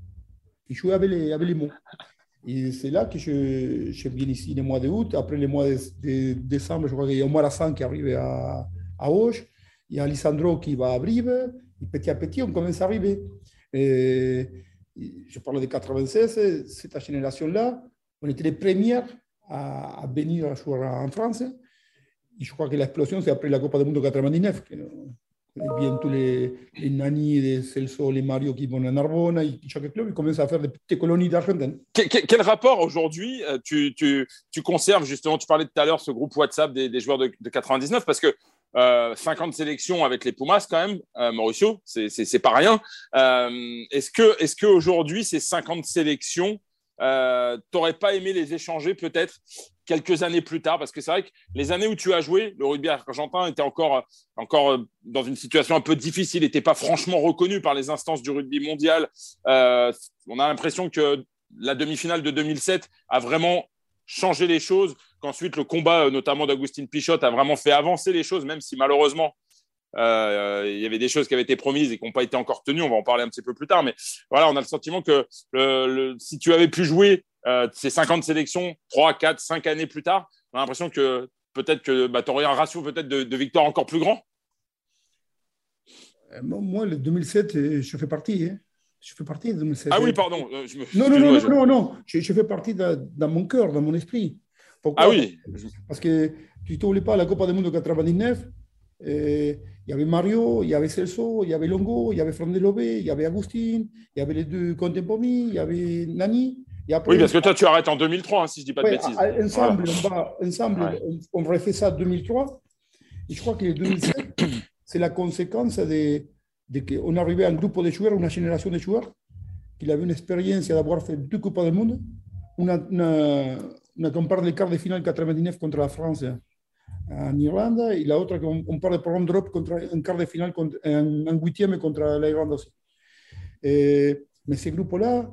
Il jouait avec les, avec les mots. Et c'est là que je, viens ici le mois d'août. Après le mois de, décembre, je crois qu'il y a Omar Hassan qui arrive à, à Auch. Il y a Alessandro qui va à Brive. Et petit à petit, on commence à arriver. Et je parle de 96, cette génération-là, on était les premières à, venir jouer en France. Et je crois que l'explosion, c'est après la Coupe du Monde 99. Que, bien tous les, les Nani, les Celso, les Mario qui vont à Narbonne, chaque club commence à faire des petites colonies d'Argentine. Quel, rapport aujourd'hui euh, tu, conserves justement Tu parlais tout à l'heure ce groupe WhatsApp des, joueurs de, de, 99 parce que 50 euh, sélections avec les Pumas quand même, euh, Mauricio, c'est pas rien. Euh, est-ce que, est-ce qu'aujourd'hui ces 50 sélections, t'aurais pas aimé les échanger peut-être quelques années plus tard Parce que c'est vrai que les années où tu as joué, le rugby argentin était encore, encore dans une situation un peu difficile, n'était pas franchement reconnu par les instances du rugby mondial. on a l'impression que la demi-finale de 2007 a vraiment changé les choses qu'ensuite le combat, euh, notamment d'Agustin Pichot, a vraiment fait avancer les choses, même si malheureusement euh, il y avait des choses qui avaient été promises et qui n'ont pas été encore tenues. On va en parler un petit peu plus tard, mais voilà, on a le sentiment que si tu avais pu jouer euh, ces 50 sélections 3, 4, 5 années plus tard, on a l'impression que peut-être que bah, tu aurais un ratio peut-être de, de victoires encore plus grand. Moi, le 2007, je fais partie. Hein. Je fais partie de 2007. Ah oui, pardon. non, non, non, non, non, je, je fais partie dans mon cœur, dans mon esprit. Pourquoi? Ah oui Parce que tu t'oublies pas la Copa del Mundo 99, il y avait Mario, il y avait Celso, il y avait Longo, il y avait Fran Lobé, il y avait Agustin, il y avait les deux Contempomi, il y avait Nani. Oui, parce que toi, tu arrêtes en 2003, hein, si je ne dis pas de bêtises. Ensemble, on, va, ensemble on, refait ça en 2003. Et je crois que 2007, c'est la conséquence de, de qu'on arrivait à un groupe de joueurs, une génération de joueurs, qui avait une expérience d'avoir fait deux Copas du Monde, une, une, una qu'on parle des quarts de finale 99 contre la France en Irlande et l'autre qu'on parle de un drop contre un quart de finale contre, un, un huitième contre l'Irlande aussi. Et, mais ces groupes-là,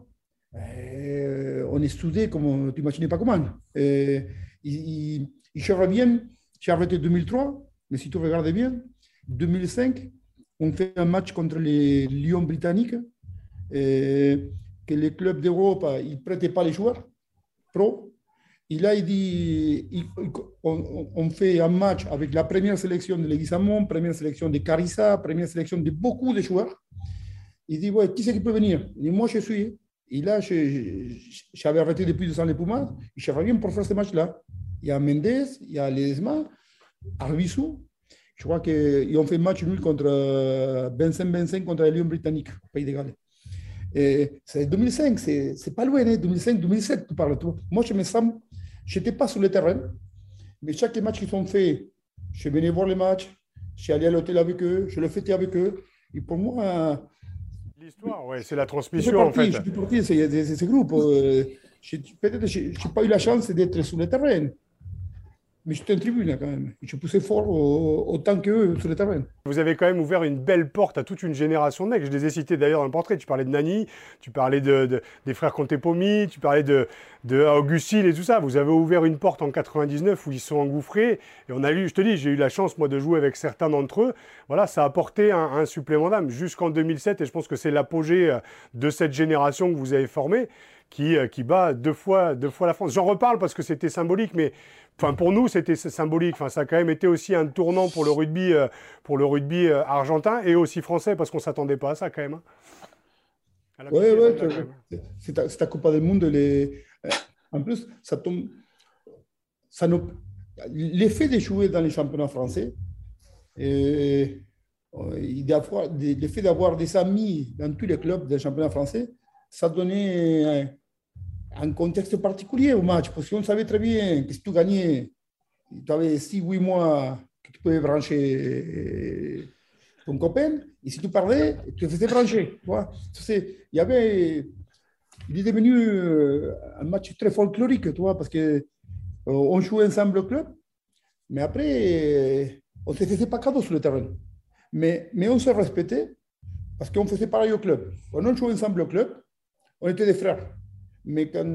eh, on est soudés comme tu n'imagines pas comment. Et, et, et je reviens, j'ai arrêté 2003, mais si tu regardes bien, 2005, on fait un match contre les Lions britanniques, et que les clubs d'Europe ne prêtaient pas les joueurs pro, et là, il dit, on, fait un match avec la première sélection de Leguizamon, première sélection de Carissa, première sélection de beaucoup de joueurs. Il dit, ouais, qui c'est qui peut venir? Il dit, moi, je suis. Et là, j'avais arrêté depuis deux ans les Pumas. Je reviens pour faire ce match-là. Il y a Mendes, il y a Ledesma, Arbissou. Je crois qu'ils ont fait match nul contre euh, Vincent Vincent contre les Lions britanniques, Pays de Galles. C'est 2005, c'est pas loin, 2005-2007, hein, tu parles. Moi, je me sens je n'étais pas sur le terrain, mais chaque match qu'ils ont fait, je venais voir les matchs, je suis allé à l'hôtel avec eux, je le fêtais avec eux. Et pour moi. L'histoire, ouais, c'est la transmission en fait. Je suis parti de ces, groupes. Euh, peut-être je n'ai pas eu la chance d'être sur le terrain mais j'étais en tribune quand même. Je poussais fort autant qu'eux sur le terrain. Vous avez quand même ouvert une belle porte à toute une génération de mecs. Je les ai cités d'ailleurs dans le portrait. Tu parlais de Nani, tu parlais de, des frères Contepomi, tu parlais de, de et tout ça. Vous avez ouvert une porte en 99 où ils sont engouffrés. Et on a eu, je te dis, j'ai eu la chance moi de jouer avec certains d'entre eux. Voilà, ça a apporté un, un supplément d'âme jusqu'en 2007 et je pense que c'est l'apogée euh, de cette génération que vous avez formée qui, euh, qui bat deux fois, deux fois la France. J'en reparle parce que c'était symbolique, mais enfin, pour nous, c'était symbolique. Enfin, ça a quand même été aussi un tournant pour le rugby, euh, pour le rugby euh, argentin et aussi français parce qu'on ne s'attendait pas à ça quand même. Hein. Oui, oui, c'est ta Coupe du Monde. Les... En plus, ça tombe. Ça nous... L'effet de jouer dans les championnats français et l'effet d'avoir des amis dans tous les clubs des championnats français, ça donnait un contexte particulier au match, parce qu'on savait très bien que si tu gagnais, tu avais 6-8 mois que tu pouvais brancher ton copain, et si tu perdais, tu te faisais brancher. il y avait, il est devenu euh, un match très folklorique, tu parce que euh, on jouait ensemble au club, mais après, on ne se faisait pas cadeau sur le terrain. Mais, mais on se respectait parce qu'on faisait pareil au club. On jouait ensemble au club, on était des frères. Mais quand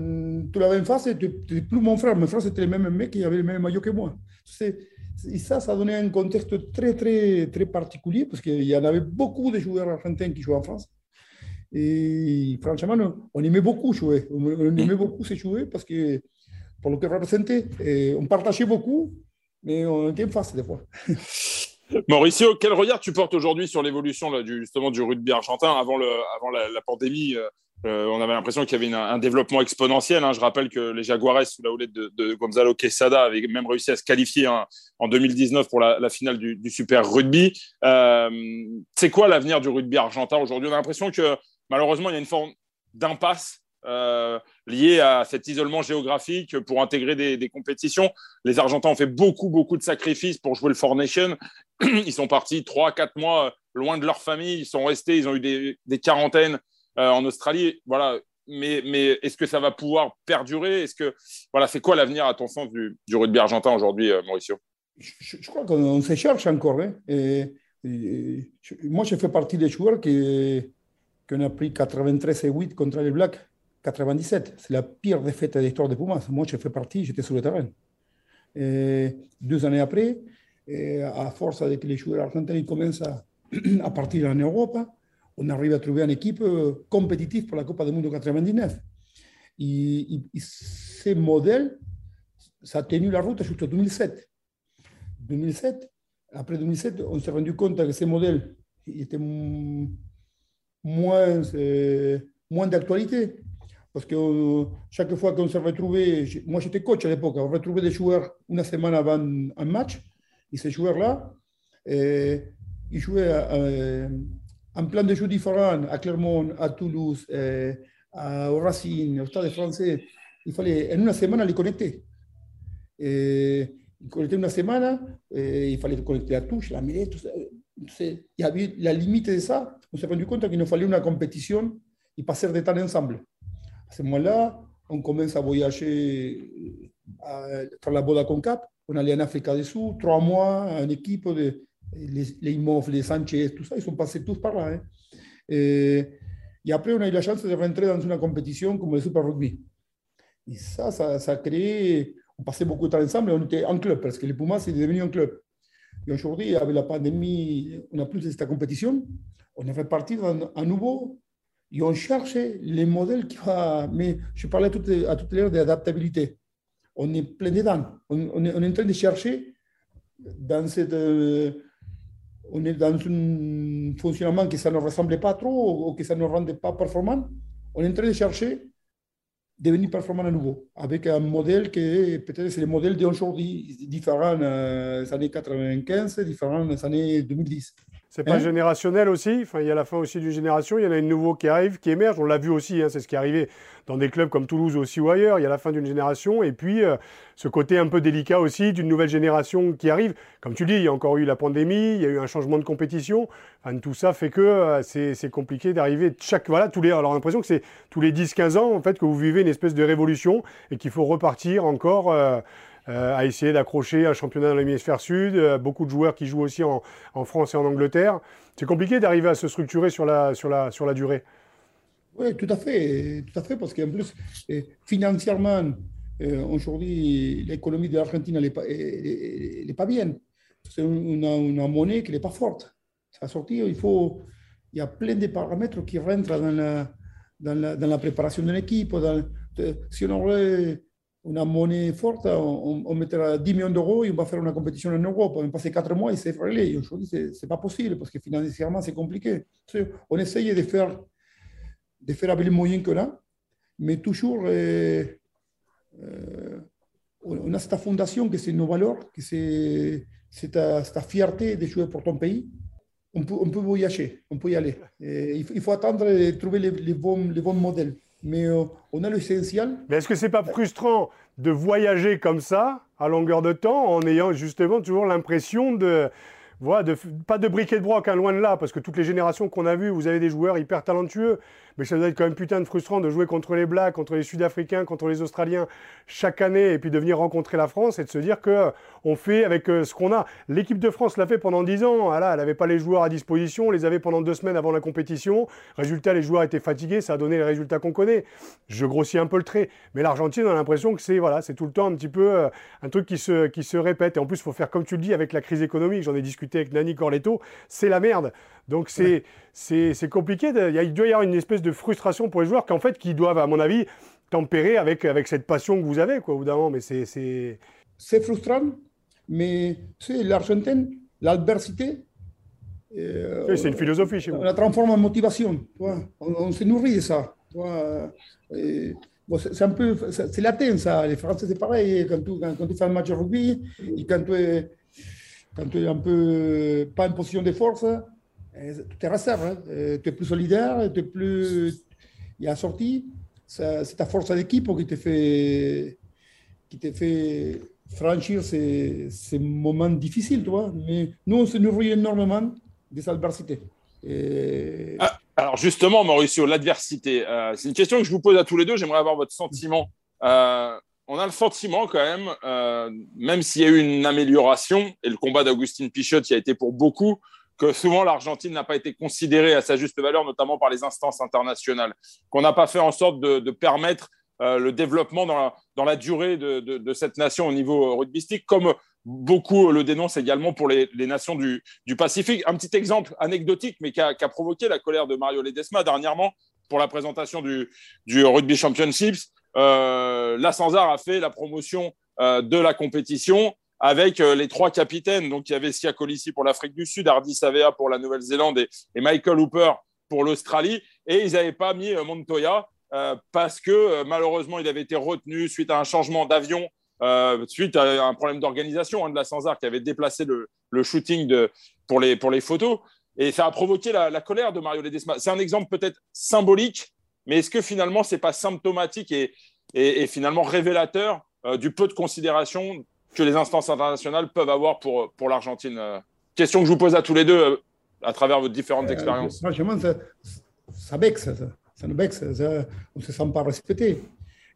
tu l'avais en face, tu n'étais plus mon frère. Mon frère, c'était le même mec qui avait le même maillot que moi. Et ça, ça donnait un contexte très, très, très particulier parce qu'il y en avait beaucoup de joueurs argentins qui jouaient en France. Et franchement, on aimait beaucoup jouer. On aimait beaucoup se jouer parce que, pour le que représentait, on partageait beaucoup, mais on était en face des fois. Mauricio, quel regard tu portes aujourd'hui sur l'évolution justement du rugby argentin avant, le, avant la, pandémie euh, On avait l'impression qu'il y avait un développement exponentiel. Hein. Je rappelle que les Jaguares, sous la houlette de, Gonzalo Quesada, avaient même réussi à se qualifier en 2019 pour la, finale du, Super Rugby. Euh, c'est quoi l'avenir du rugby argentin aujourd'hui? On a l'impression que malheureusement, il y a une forme d'impasse euh, lié à cet isolement géographique pour intégrer des, compétitions. Les Argentins ont fait beaucoup, beaucoup de sacrifices pour jouer le Four Nation. Ils sont partis 3-4 mois loin de leur famille. Ils sont restés, ils ont eu des, quarantaines en Australie. Voilà. Mais, mais est-ce que ça va pouvoir perdurer? Est-ce que voilà, c'est quoi l'avenir à ton sens du, rugby argentin aujourd'hui, Mauricio? Je, crois qu'on se cherche encore. Hein. Et, moi, je fais partie des joueurs qui, qui ont pris 93 et 8 contre les Blacks 97. C'est la pire défaite de l'histoire de Pumas. Moi, je fais partie, j'étais sur le terrain. Deux années après, à force de que les joueurs argentins commencent à, partir en Europe, on arrive à trouver une équipe euh, compétitive pour la Coupe du Monde 99. Et, et, ce modèle, ça a tenu la route jusqu'en 2007. 2007, après 2007, on s'est rendu compte que ce modèle était moins, euh, d'actualité. Parce que euh, chaque fois qu'on s'est retrouvé, moi j'étais coach à l'époque, on retrouvait des joueurs une semaine avant un match, et ces joueurs-là, euh, ils jouaient euh, en plein de jeux différents, à Clermont, à Toulouse, à, au Racing, au Stade français. Il fallait en une semaine les connecter. Et, connecter une semaine, il fallait connecter la touche, la ça. Il y la limite de ça. On s'est rendu compte qu'il nous fallait une compétition et passer de temps ensemble. À ce moment-là, on commence à voyager à faire la Boda Concap. On allait en Afrique du Sud, trois mois, une équipe, de, les, les les Sanchez, tout ça, ils sont passés tous par là. Hein. Et, après, on a eu la chance de rentrer dans une compétition comme le Super Rugby. Et ça, ça, a créé, on passait beaucoup de temps ensemble, on était en club, parce que les Pumas, c'est devenu un club. Et aujourd'hui, avec la pandémie, on n'a plus de cette compétition. On est reparti à nouveau et on cherche les modèles qui vont... Mais je parlais tout, à toute l'heure d'adaptabilité. On est plein dedans. On, est, en train de chercher dans cette. On est dans un fonctionnement que ça ne ressemblait pas trop ou que ça ne rendait pas performant. On est en train de chercher devenir performant à nouveau, avec un modèle qui peut-être c'est le modèle d'aujourd'hui, différent euh, des années 95, différent des années 2010. C'est pas hein générationnel aussi? Enfin, Il y a la fin aussi d'une génération, il y en a une nouveau qui arrive, qui émerge. On l'a vu aussi, hein, c'est ce qui est arrivé dans des clubs comme Toulouse aussi ou ailleurs. Il y a la fin d'une génération et puis euh, ce côté un peu délicat aussi d'une nouvelle génération qui arrive. Comme tu dis, il y a encore eu la pandémie, il y a eu un changement de compétition. Enfin, tout ça fait que euh, c'est compliqué d'arriver chaque. Voilà, tous les. Alors, l'impression que c'est tous les 10-15 ans en fait que vous vivez une espèce de révolution et qu'il faut repartir encore. Euh, euh, à essayer d'accrocher un championnat dans l'hémisphère sud, euh, beaucoup de joueurs qui jouent aussi en, France et en Angleterre. C'est compliqué d'arriver à se structurer sur la, sur la, sur la durée. Oui, tout à fait, tout à fait, parce qu'en plus, financièrement, euh, aujourd'hui, l'économie de l'Argentine n'est pas, pas bien. C'est une, une, monnaie qui n'est pas forte. Ça sorti, il faut, il y a plein de paramètres qui rentrent dans la, dans la, dans la préparation d'une équipe. si on aurait une monnaie forte, on, on, mettra 10 millions d'euros et on va faire une compétition en Europe. On va passer 4 mois et c'est frêlé. Aujourd'hui, ce n'est pas possible parce que financièrement, c'est compliqué. On essaye de faire, de faire avec les moyens qu'on a, mais toujours, euh, euh, on a cette fondation que c'est nos valeurs, que c'est cette, fierté de jouer pour ton pays. on peut, on peut voyager, on peut y aller. il, faut, attendre et trouver les, bons, les bons modèles. Mais euh, on a l'essentiel. Mais est-ce que c'est pas frustrant de voyager comme ça, à longueur de temps, en ayant justement toujours l'impression de voilà, de, pas de briquet de broc, hein, loin de là, parce que toutes les générations qu'on a vues, vous avez des joueurs hyper talentueux, mais ça doit être quand même putain de frustrant de jouer contre les Blacks, contre les Sud-Africains, contre les Australiens chaque année, et puis de venir rencontrer la France et de se dire que euh, on fait avec euh, ce qu'on a. L'équipe de France l'a fait pendant 10 ans, voilà, elle n'avait pas les joueurs à disposition, on les avait pendant deux semaines avant la compétition. Résultat, les joueurs étaient fatigués, ça a donné les résultats qu'on connaît. Je grossis un peu le trait, mais l'Argentine, a l'impression que c'est voilà, c'est tout le temps un petit peu euh, un truc qui se, qui se répète. Et en plus, il faut faire comme tu le dis avec la crise économique. J'en ai discuté avec Nani Corletto, c'est la merde. Donc c'est c'est compliqué. il doit y avoir une espèce de frustration pour les joueurs qu'en fait, qui doivent, à mon avis, tempérer avec, avec cette passion que vous avez, quoi, au Mais c'est. C'est frustrant, mais c'est l'Argentine, l'adversité. Euh, c'est une philosophie chez vous. On la transforme en motivation. On, se nourrit de ça. c'est un peu, c'est latin ça. Les Français, c'est pareil. Quand tu, quand, tu, fais un match de rugby, et quand tu es, quand tu es un peu pas en position de force, tu te réserves, hein. euh, tu es plus solidaire, tu es plus. Il y a sorti, c'est ta force d'équipe qui te fait, qui te fait franchir ces, moments difficiles, tu vois. Mais nous, on se nourrit énormément des adversités. Ah, alors justement, Mauricio, l'adversité, euh, c'est une question que je vous pose à tous les deux. J'aimerais avoir votre sentiment. Euh, on a le sentiment quand même, même s'il y a eu une amélioration, et le combat d'Augustine Pichot y a été pour beaucoup, que souvent l'Argentine n'a pas été considérée à sa juste valeur, notamment par les instances internationales, qu'on n'a pas fait en sorte de, permettre euh, le développement dans la, durée de, cette nation au niveau rugbystique, comme beaucoup le dénoncent également pour les, nations du, Pacifique. Un petit exemple anecdotique, mais qui a, provoqué la colère de Mario Ledesma dernièrement pour la présentation du, Rugby Championships. Euh, la Sanzar a fait la promotion euh, de la compétition avec euh, les trois capitaines. Donc, il y avait Sia Colissi pour l'Afrique du Sud, Hardy Savea pour la Nouvelle-Zélande et, Michael Hooper pour l'Australie. Et ils n'avaient pas mis euh, Montoya euh, parce que malheureusement, il avait été retenu suite à un changement d'avion, suite à un problème d'organisation hein, de la Sansar qui avait déplacé le, shooting pour, les, photos. Et ça a provoqué la, colère de Mario Ledesma. C'est un exemple peut-être symbolique, mais est-ce que finalement, ce n'est pas symptomatique et, finalement révélateur du peu de considération que les instances internationales peuvent avoir pour, pour l'Argentine euh, Question que je vous pose à tous les deux euh, à travers vos différentes euh, expériences. Franchement, ça, ça vexe, ça, nous vexe, on ne se sent pas respecté.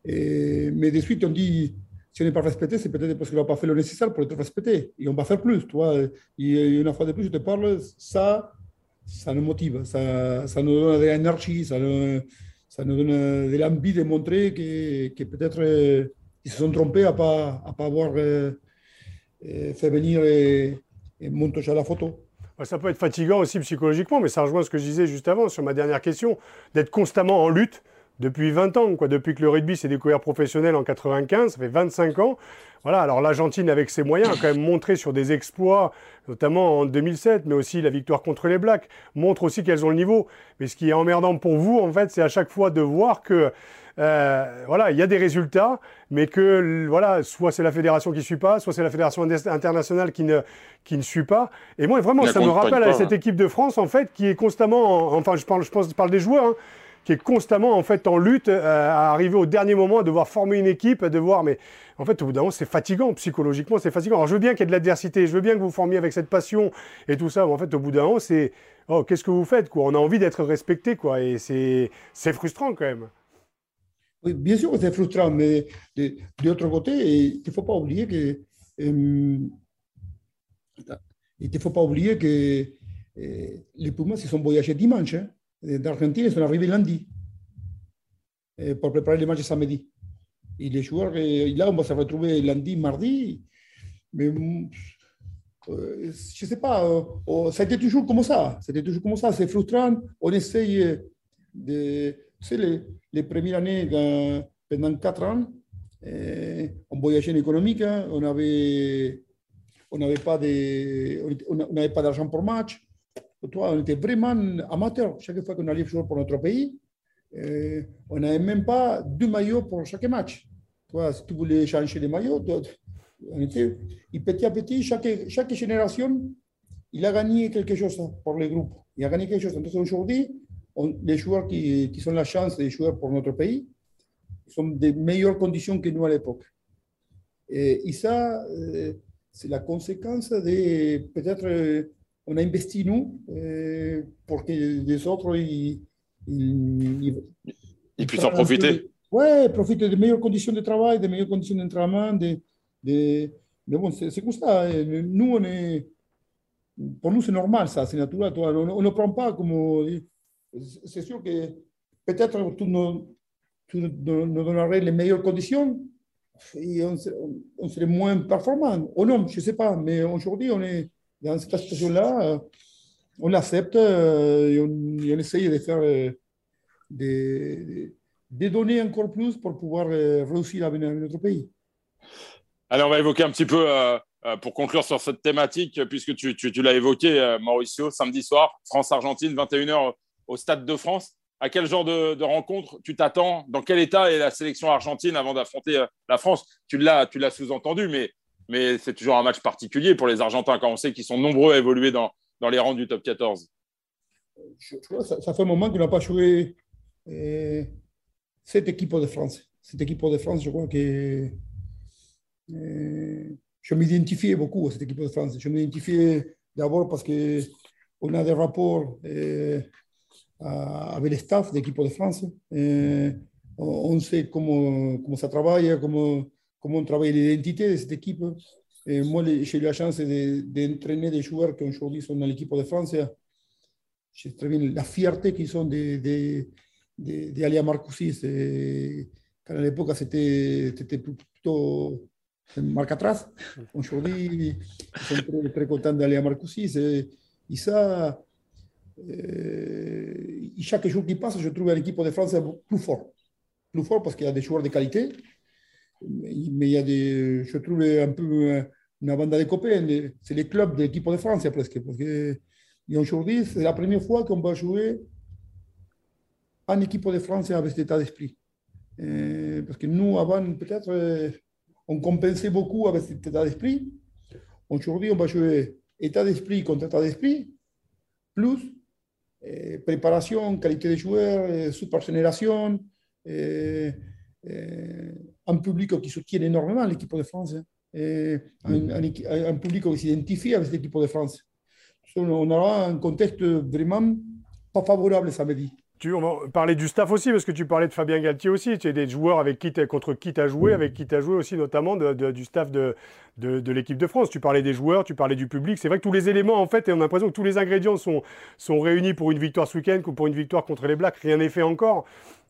Et, mais de suite, on dit, si on n'est pas respecté, c'est peut-être parce qu'on n'a pas fait le nécessaire pour être respecté. Et on va faire plus, tu vois. Et une fois de plus, je te parle, ça, ça nous motive, ça, ça nous donne de l'énergie, ça nous, ça nous donne de l'envie de montrer que, que peut-être ils se sont trompés à ne pas, à pas avoir euh, euh, fait venir et, et Montoya la photo. Ça peut être fatigant aussi psychologiquement, mais ça rejoint ce que je disais juste avant sur ma dernière question, d'être constamment en lutte depuis 20 ans, quoi. depuis que le rugby s'est découvert professionnel en 95, ça fait 25 ans. Voilà, alors l'Argentine, avec ses moyens, a quand même montré sur des exploits, notamment en 2007, mais aussi la victoire contre les Blacks, montre aussi qu'elles ont le niveau. Mais ce qui est emmerdant pour vous, en fait, c'est à chaque fois de voir que euh, voilà, il y a des résultats, mais que voilà, soit c'est la fédération qui ne suit pas, soit c'est la fédération internationale qui ne, qui ne suit pas. Et moi, vraiment, ça me rappelle à cette équipe de France, en fait, qui est constamment, enfin, je parle, je pense, je parle des joueurs, hein, qui est constamment en fait en lutte euh, à arriver au dernier moment, à devoir former une équipe, à devoir, mais en fait, au bout d'un moment, c'est fatigant psychologiquement, c'est fatigant. Alors, je veux bien qu'il y ait de l'adversité, je veux bien que vous formiez avec cette passion et tout ça, mais en fait, au bout d'un moment, c'est oh, qu'est-ce que vous faites quoi? On a envie d'être respecté, quoi, et c'est frustrant quand même. Oui, bien sûr que c'est frustrant, mais de, l'autre côté, il ne faut pas oublier que. Euh, il faut pas oublier que euh, les Pumas, ils sont voyagés dimanche. Hein. D'Argentine, ils sont arrivés lundi euh, pour préparer les matchs samedi. Et les joueurs, là, on va se retrouver lundi, mardi. Mais je ne sais pas, oh, ça a été toujours comme ça. C'était toujours comme ça. C'est frustrant. On essaye de c'est les, les, premières années, pendant quatre ans, eh, on voyageait en économique, on n'avait on n'avait pas d'argent pour match. Toi, on était vraiment amateur. Chaque fois qu'on allait jouer pour notre pays, eh, on n'avait même pas deux maillots pour chaque match. Toi, si tu voulais changer les maillots, on était, et petit à petit, chaque, chaque génération, il a gagné quelque chose pour le groupe. Il a gagné quelque chose. Entonces aujourd'hui, les joueurs qui, qui ont la chance de jouer pour notre pays sont de meilleures conditions que nous à l'époque. Et, ça, euh, c'est la conséquence de peut-être euh, on a investi nous euh, pour que les autres ils, ils, ils puissent en profiter. Oui, profiter des meilleures conditions de travail, des meilleures conditions d'entraînement. De, de, mais bon, c'est comme ça. Nous, on est, pour nous, c'est normal, ça, c'est naturel. On ne prend pas comme. C'est sûr que peut-être tu nous, tu donnerais les meilleures conditions et on, serait moins performant. Ou non, je ne sais pas. Mais aujourd'hui, on est dans cette situation-là. On accepte euh, et on, essaye de faire euh, des, des, données encore plus pour pouvoir euh, réussir à venir dans notre pays. Allez, on va évoquer un petit peu euh, pour conclure sur cette thématique, puisque tu, l'as évoqué, euh, Mauricio, samedi soir, France-Argentine, 21h au Stade de France. À quel genre de, rencontre tu t'attends? Dans quel état est la sélection argentine avant d'affronter euh, la France? Tu l'as, sous-entendu, mais, mais c'est toujours un match particulier pour les Argentins quand on sait qu'ils sont nombreux à évoluer dans, dans les rangs du top 14. ça, fait un moment qu'on n'a pas joué cette équipe de France. Cette équipe de France, je crois que je m'identifiais beaucoup à cette équipe de France. Je m'identifiais d'abord parce qu'on a des rapports avec le staff de l'équipe de on sait comment, comment ça travaille, comment, comment on travaille l'identité de cette équipe. Et moi, j'ai la chance d'entraîner des joueurs qui aujourd'hui sont dans l'équipe de France. J'ai très bien la fierté qu'ils ont d'aller de, de, à c'était plutôt marque atrás. Aujourd'hui, ils sont très, très contents d'aller à Marcoussis. Ça, euh, chaque jour qui passe, je trouve l'équipe de France plus fort. Plus fort parce qu'il y a des joueurs de qualité. Mais il y a des, je trouve un peu une bande de copains. C'est les clubs de l'équipe de France presque. Parce que aujourd'hui, c'est la première fois qu'on va jouer en équipe de France avec cet état d'esprit. Euh, parce que nous, avant, peut-être, euh, on compensait beaucoup avec cet état d'esprit. Aujourd'hui, on va jouer état d'esprit contre état d'esprit, plus eh, préparation, qualité des joueurs, eh, super génération, eh, un public qui soutient énormément l'équipe de France, un, un, public qui s'identifie avec l'équipe de France. On aura un contexte vraiment pas favorable samedi. Tu, on va parler du staff aussi, parce que tu parlais de Fabien Galtier aussi. Tu as des joueurs avec qui contre qui tu as joué, avec qui tu as joué aussi, notamment du staff de, de, l'équipe de France. Tu parlais des joueurs, tu parlais du public. C'est vrai que tous les éléments, en fait, et on a l'impression que tous les ingrédients sont, sont réunis pour une victoire ce week-end ou pour une victoire contre les Blacks. Rien n'est fait encore.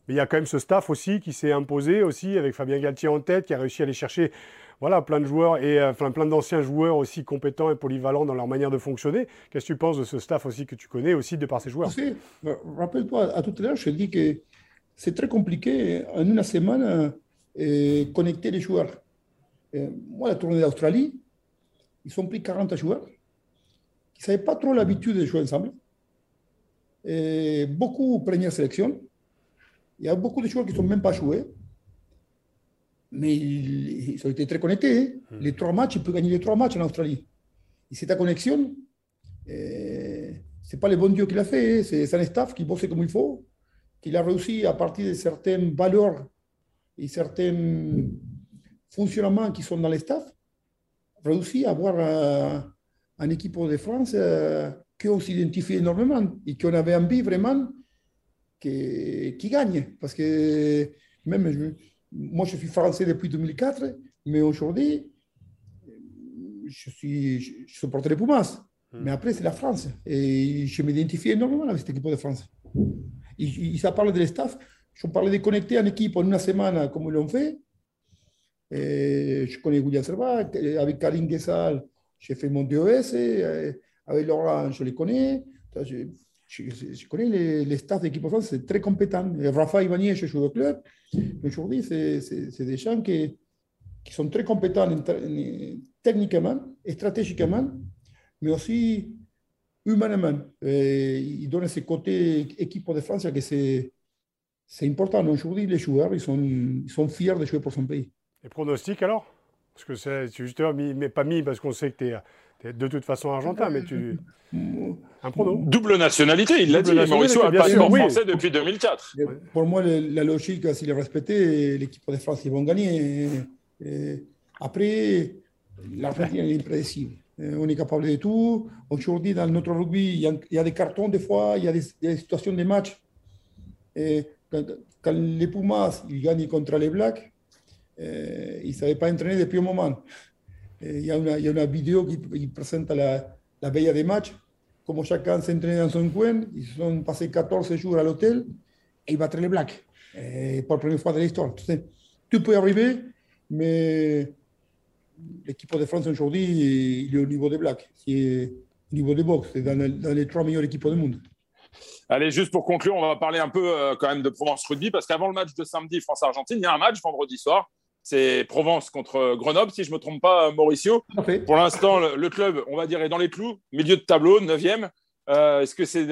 Mais il y a quand même ce staff aussi qui s'est imposé aussi, avec Fabien Galtier en tête, qui a réussi à aller chercher voilà, plein de joueurs et euh, plein d'anciens joueurs aussi compétents et polyvalents dans leur manière de fonctionner. Qu'est-ce que tu penses de ce staff aussi que tu connais aussi de par ces joueurs? Euh, Rappelle-toi, à tout à l'heure, je dis que c'est très compliqué en une semaine euh, connecter les joueurs. moi, la tournée d'Australie, ils ont pris 40 joueurs qui ne savaient pas trop l'habitude de jouer ensemble. Et beaucoup première sélection. Il y a beaucoup de joueurs qui ne sont même pas joués mais ils, ont été très connectés. Hein. Hmm. Les trois matchs, il peut gagner les trois matchs en Australie. Et cette connexion, euh, ce n'est pas le bon Dieu qui l'a fait, hein. c'est un staff qui bosse comme il faut, qui a réussi à partir de certaines valeurs et certains fonctionnements qui sont dans le staff, réussi à avoir euh, une équipe de France euh, qu'on s'identifie énormément et qu'on avait envie vraiment qui, qui gagne. Parce que même, moi, je suis français depuis 2004, mais aujourd'hui, je suis, je, supporte les Pumas. Hmm. Mais après, c'est la France. Et je m'identifie énormément avec cette équipe de France. Et, ça parle de staff. Je parlais de connecter en équipe en une semaine, comme ils l'ont fait. Et je connais William Servat, avec Karim Guessal, j'ai fait mon DOS, avec Laurent, je les connais. Je, connais les, les staffs d'équipe de France, c'est très compétent. Rafa Ivanier, je joue au club. Aujourd'hui, c'est des gens qui, sont très compétents techniquement stratégiquement, mais aussi humainement. Et ils donnent ce côté équipe de France que c'est important. Aujourd'hui, les joueurs, sont, ils sont fiers de jouer pour son pays. Les pronostics alors? Parce que c'est justement, mais pas mis parce qu'on sait que tu es Tu es de toute façon argentin, mais tu. Un prono. Double nationalité, il l'a dit. Mauricio a le passeport français depuis 2004. Pour moi, la logique, s'il est respecté, l'équipe de France, ils vont gagner. après, l'Argentine est imprédictible. On est capable de tout. Aujourd'hui, dans notre rugby, il y, a, des cartons des fois, il y a des, situations de match. Et quand, les Pumas ils gagnent contre les Blacks, ils ne savaient pas entraîner depuis un moment. Il y, a il y a une vidéo qui, qui présente la, la veille des matchs, comment chacun s'entraîne dans son coin. Ils sont passés 14 jours à l'hôtel et ils battent les Blacks pour la première fois de l'histoire. Tout peut arriver, mais l'équipe de France aujourd'hui, il est au niveau des Blacks, qui est au niveau des box, c'est dans, dans, les trois meilleures équipes du monde. Allez, juste pour conclure, on va parler un peu euh, quand même de Provence Rugby, parce qu'avant le match de samedi France-Argentine, il y a un match vendredi soir. C'est Provence contre Grenoble, si je ne me trompe pas, Mauricio. Pour l'instant, le, club, on va dire, est dans les clous, milieu de tableau, 9e. Euh, est-ce que c'est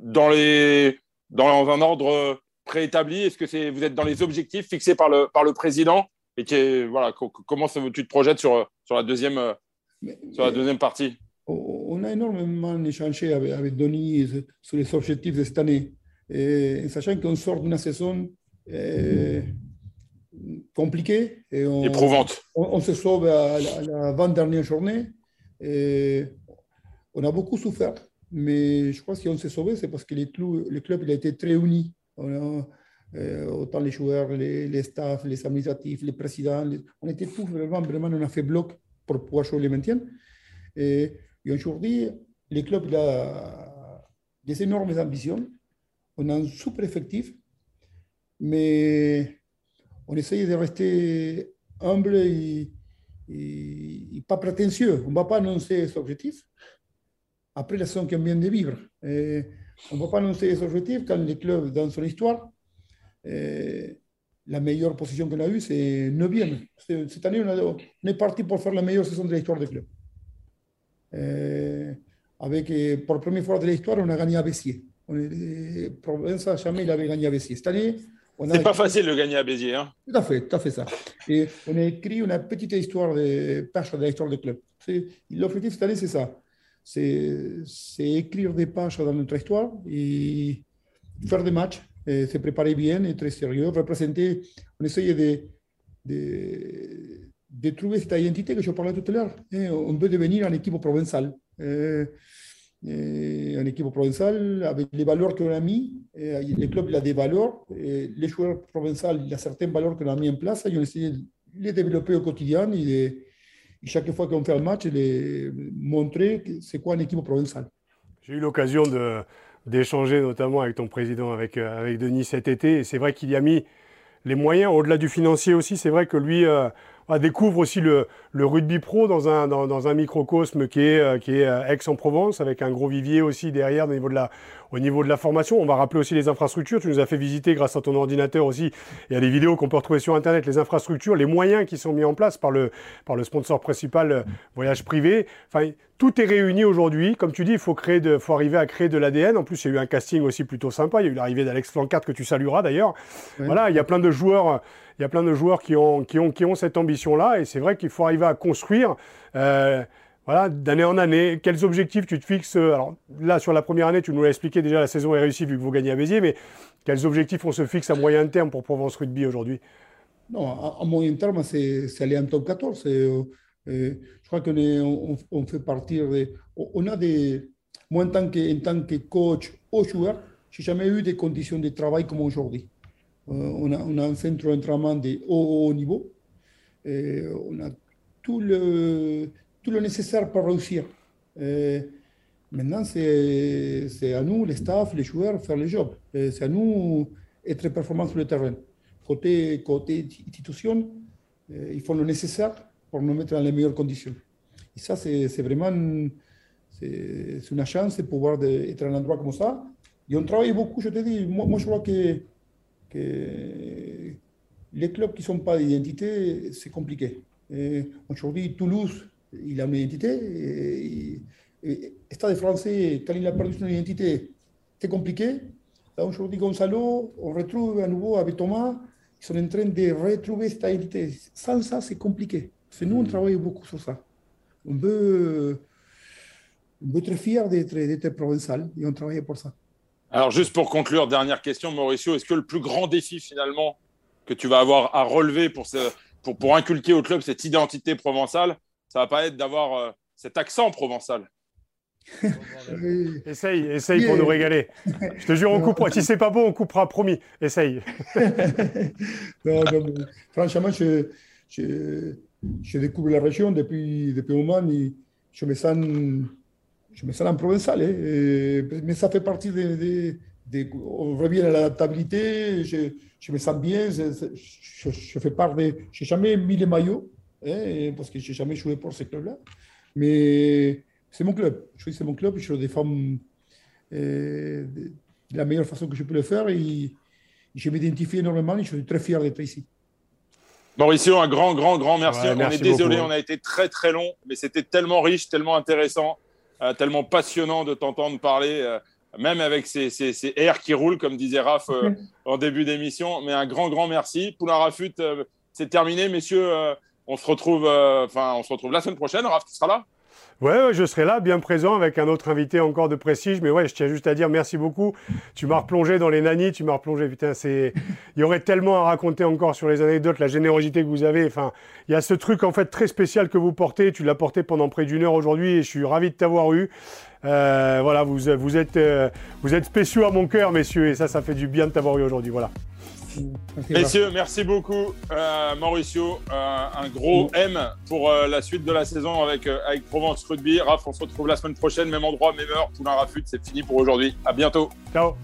dans, les, dans un ordre préétabli? Est-ce que c'est, vous êtes dans les objectifs fixés par le, par le président et voilà, comment tu te projettes sur, sur, la, deuxième, sur la deuxième partie? On a énormément échangé avec, avec Denis sur les objectifs de cette année, et, sachant qu'on sort d'une saison euh, compliquée. Et on, Éprouvante. On, se sauve à la, 20 dernière journée. Et on a beaucoup souffert, mais je crois que si on s'est sauvé, c'est parce que les le club il a été très uni. On a, euh, autant les joueurs, les, les, staffs, les administratifs, les présidents. on était tous vraiment, vraiment, on a fait bloc pour pouvoir jouer les maintien. Et, aujourd'hui, le club a des énormes ambitions. On a un super effectif, mais on essaye de rester humble et, pas prétentieux. On ne va pas annoncer ses objectifs après la saison qu'on vient de vivre. on ne va pas annoncer ses objectifs quand le club, dans son histoire, eh, la meilleure position qu'on a eue, c'est 9e. Cette année, on, est parti pour faire la meilleure saison de l'histoire du club. Eh, avec, eh, pour la première fois de l'histoire, on a gagné à Béziers. Provença, jamais il avait gagné à Béziers. Cette année, c'est pas facile de gagner à Béziers. Hein. Tout à fait, tout à fait ça. Et on a écrit une petite histoire de pages de l'histoire du club. L'objectif cette année, c'est ça. C'est écrire des pages dans notre histoire et faire des matchs se préparait bien, et très sérieux, représenter, on essayait de, de, de, trouver cette identité que je parlais tout à l'heure. Eh, on veut devenir une équipe provençale. Eh, une équipe provençale avec les valeurs qu'on a mis. le club il a des valeurs. les joueurs provençaux, il y a certaines valeurs qu'on a mis en place. Et on essaie de les développer au quotidien et, chaque fois qu'on fait un match, les montrer c'est quoi une équipe provençale. J'ai eu l'occasion d'échanger notamment avec ton président, avec, euh, avec Denis cet été. Et c'est vrai qu'il y a mis les moyens, au-delà du financier aussi. C'est vrai que lui euh, découvre aussi le, le, rugby pro dans un, dans, dans un microcosme qui est, euh, qui est Aix-en-Provence, avec un gros vivier aussi derrière au niveau, de la, au niveau de la formation. On va rappeler aussi les infrastructures. Tu nous as fait visiter grâce à ton ordinateur aussi. Il y a des vidéos qu'on peut retrouver sur Internet, les infrastructures, les moyens qui sont mis en place par le, par le sponsor principal Voyage Privé. Enfin, tout est réuni aujourd'hui. Comme tu dis, il faut, créer de, faut arriver à créer de l'ADN. En plus, il y a eu un casting aussi plutôt sympa. Il y a eu l'arrivée d'Alex Flancard que tu salueras d'ailleurs. Voilà, il y a plein de joueurs, il y a plein de joueurs qui ont, qui ont, qui ont cette ambition-là. Et c'est vrai qu'il faut arriver à construire. Euh, voilà, d'année en année, quels objectifs tu te fixes Alors là, sur la première année, tu nous l'as expliqué déjà, la saison est réussie vu que vous gagnez à Béziers, mais quels objectifs on se fixe à moyen terme pour Provence Rugby aujourd'hui? Non, à, moyen terme, c'est aller en top 14. je crois qu'on on, on, fait partir de. On a des. Moi, en tant que, en tant que coach ou joueur, j'ai jamais eu des conditions de travail comme aujourd'hui. Euh, on, a, on, a, un centre d'entraînement de haut, niveau. On a tout le, tout le nécessaire pour réussir. Maintenant, c'est à nous, les staff, les joueurs, faire le job. C'est à nous être performants sur le terrain. Côté, côté institution, il faut le nécessaire pour nous mettre dans les meilleures conditions. Et ça, c'est vraiment c'est une chance de pouvoir être à un endroit comme ça. Et on travaille beaucoup, je te dis, moi, je crois que les clubs qui ne sont pas d'identité, c'est compliqué. Aujourd'hui, Toulouse, il a une identité. Et, Stade français, quand il a perdu son identité, c'est compliqué. Là, aujourd'hui, Gonzalo, on retrouve à nouveau avec Thomas, ils sont en train de retrouver cette identité. Sans ça, c'est compliqué. Que nous, on travaille beaucoup sur ça. on veut, on être fier d'être provençal et on travaille pour ça. Alors, juste pour conclure, dernière question, Mauricio, est-ce que le plus grand défi finalement que tu vas avoir à relever pour, pour, pour inculquer au club cette identité provençale, ça va pas être d'avoir euh, cet accent provençal essaye, essaye pour nous régaler. Je te jure, on coupera. Si c'est pas bon, on coupera, promis. Essaye. franchement, je, je, découvre la région depuis, depuis un moment et je me sens, je me sens en provençal. Hein. mais ça fait partie de, on revient à l'adaptabilité. Je, je, me sens bien. Je, je fais part de. Je n'ai jamais mis les maillots hein, parce que je n'ai jamais joué pour ce club-là. Mais c'est mon club. Je suis c'est mon club, je le défends euh, de la meilleure façon que je peux le faire et je m'identifie énormément et je suis très fier d'être ici. Mauricio, un grand, grand, grand merci. on est désolé, on a été très, très long, mais c'était tellement riche, tellement intéressant, euh, tellement passionnant de t'entendre parler, euh, même avec ces, ces, ces, airs qui roulent, comme disait Raph en début d'émission. Mais un grand, grand merci. Poulain Rafut, c'est terminé, messieurs. on se retrouve, enfin, on se retrouve la semaine prochaine. Raph, tu seras là? Ouais, je serai là, bien présent, avec un autre invité encore de prestige. Mais ouais, je tiens juste à dire merci beaucoup. Tu m'as replongé dans les nannies, tu m'as replongé. Putain, c'est. Il y aurait tellement à raconter encore sur les anecdotes, la générosité que vous avez. Enfin, il y a ce truc en fait très spécial que vous portez. Tu l'as porté pendant près d'une heure aujourd'hui et je suis ravi de t'avoir eu. Euh, voilà, vous, vous êtes, euh, vous êtes spéciaux à mon cœur, messieurs, et ça, ça fait du bien de t'avoir eu aujourd'hui. Voilà. Messieurs, merci beaucoup. Euh, Mauricio, euh, un gros M pour euh, la suite de la saison avec, avec Provence Rugby. Raph, on se retrouve la semaine prochaine, même endroit, même heure. Poulain Rafut, c'est fini pour aujourd'hui. À bientôt. Ciao.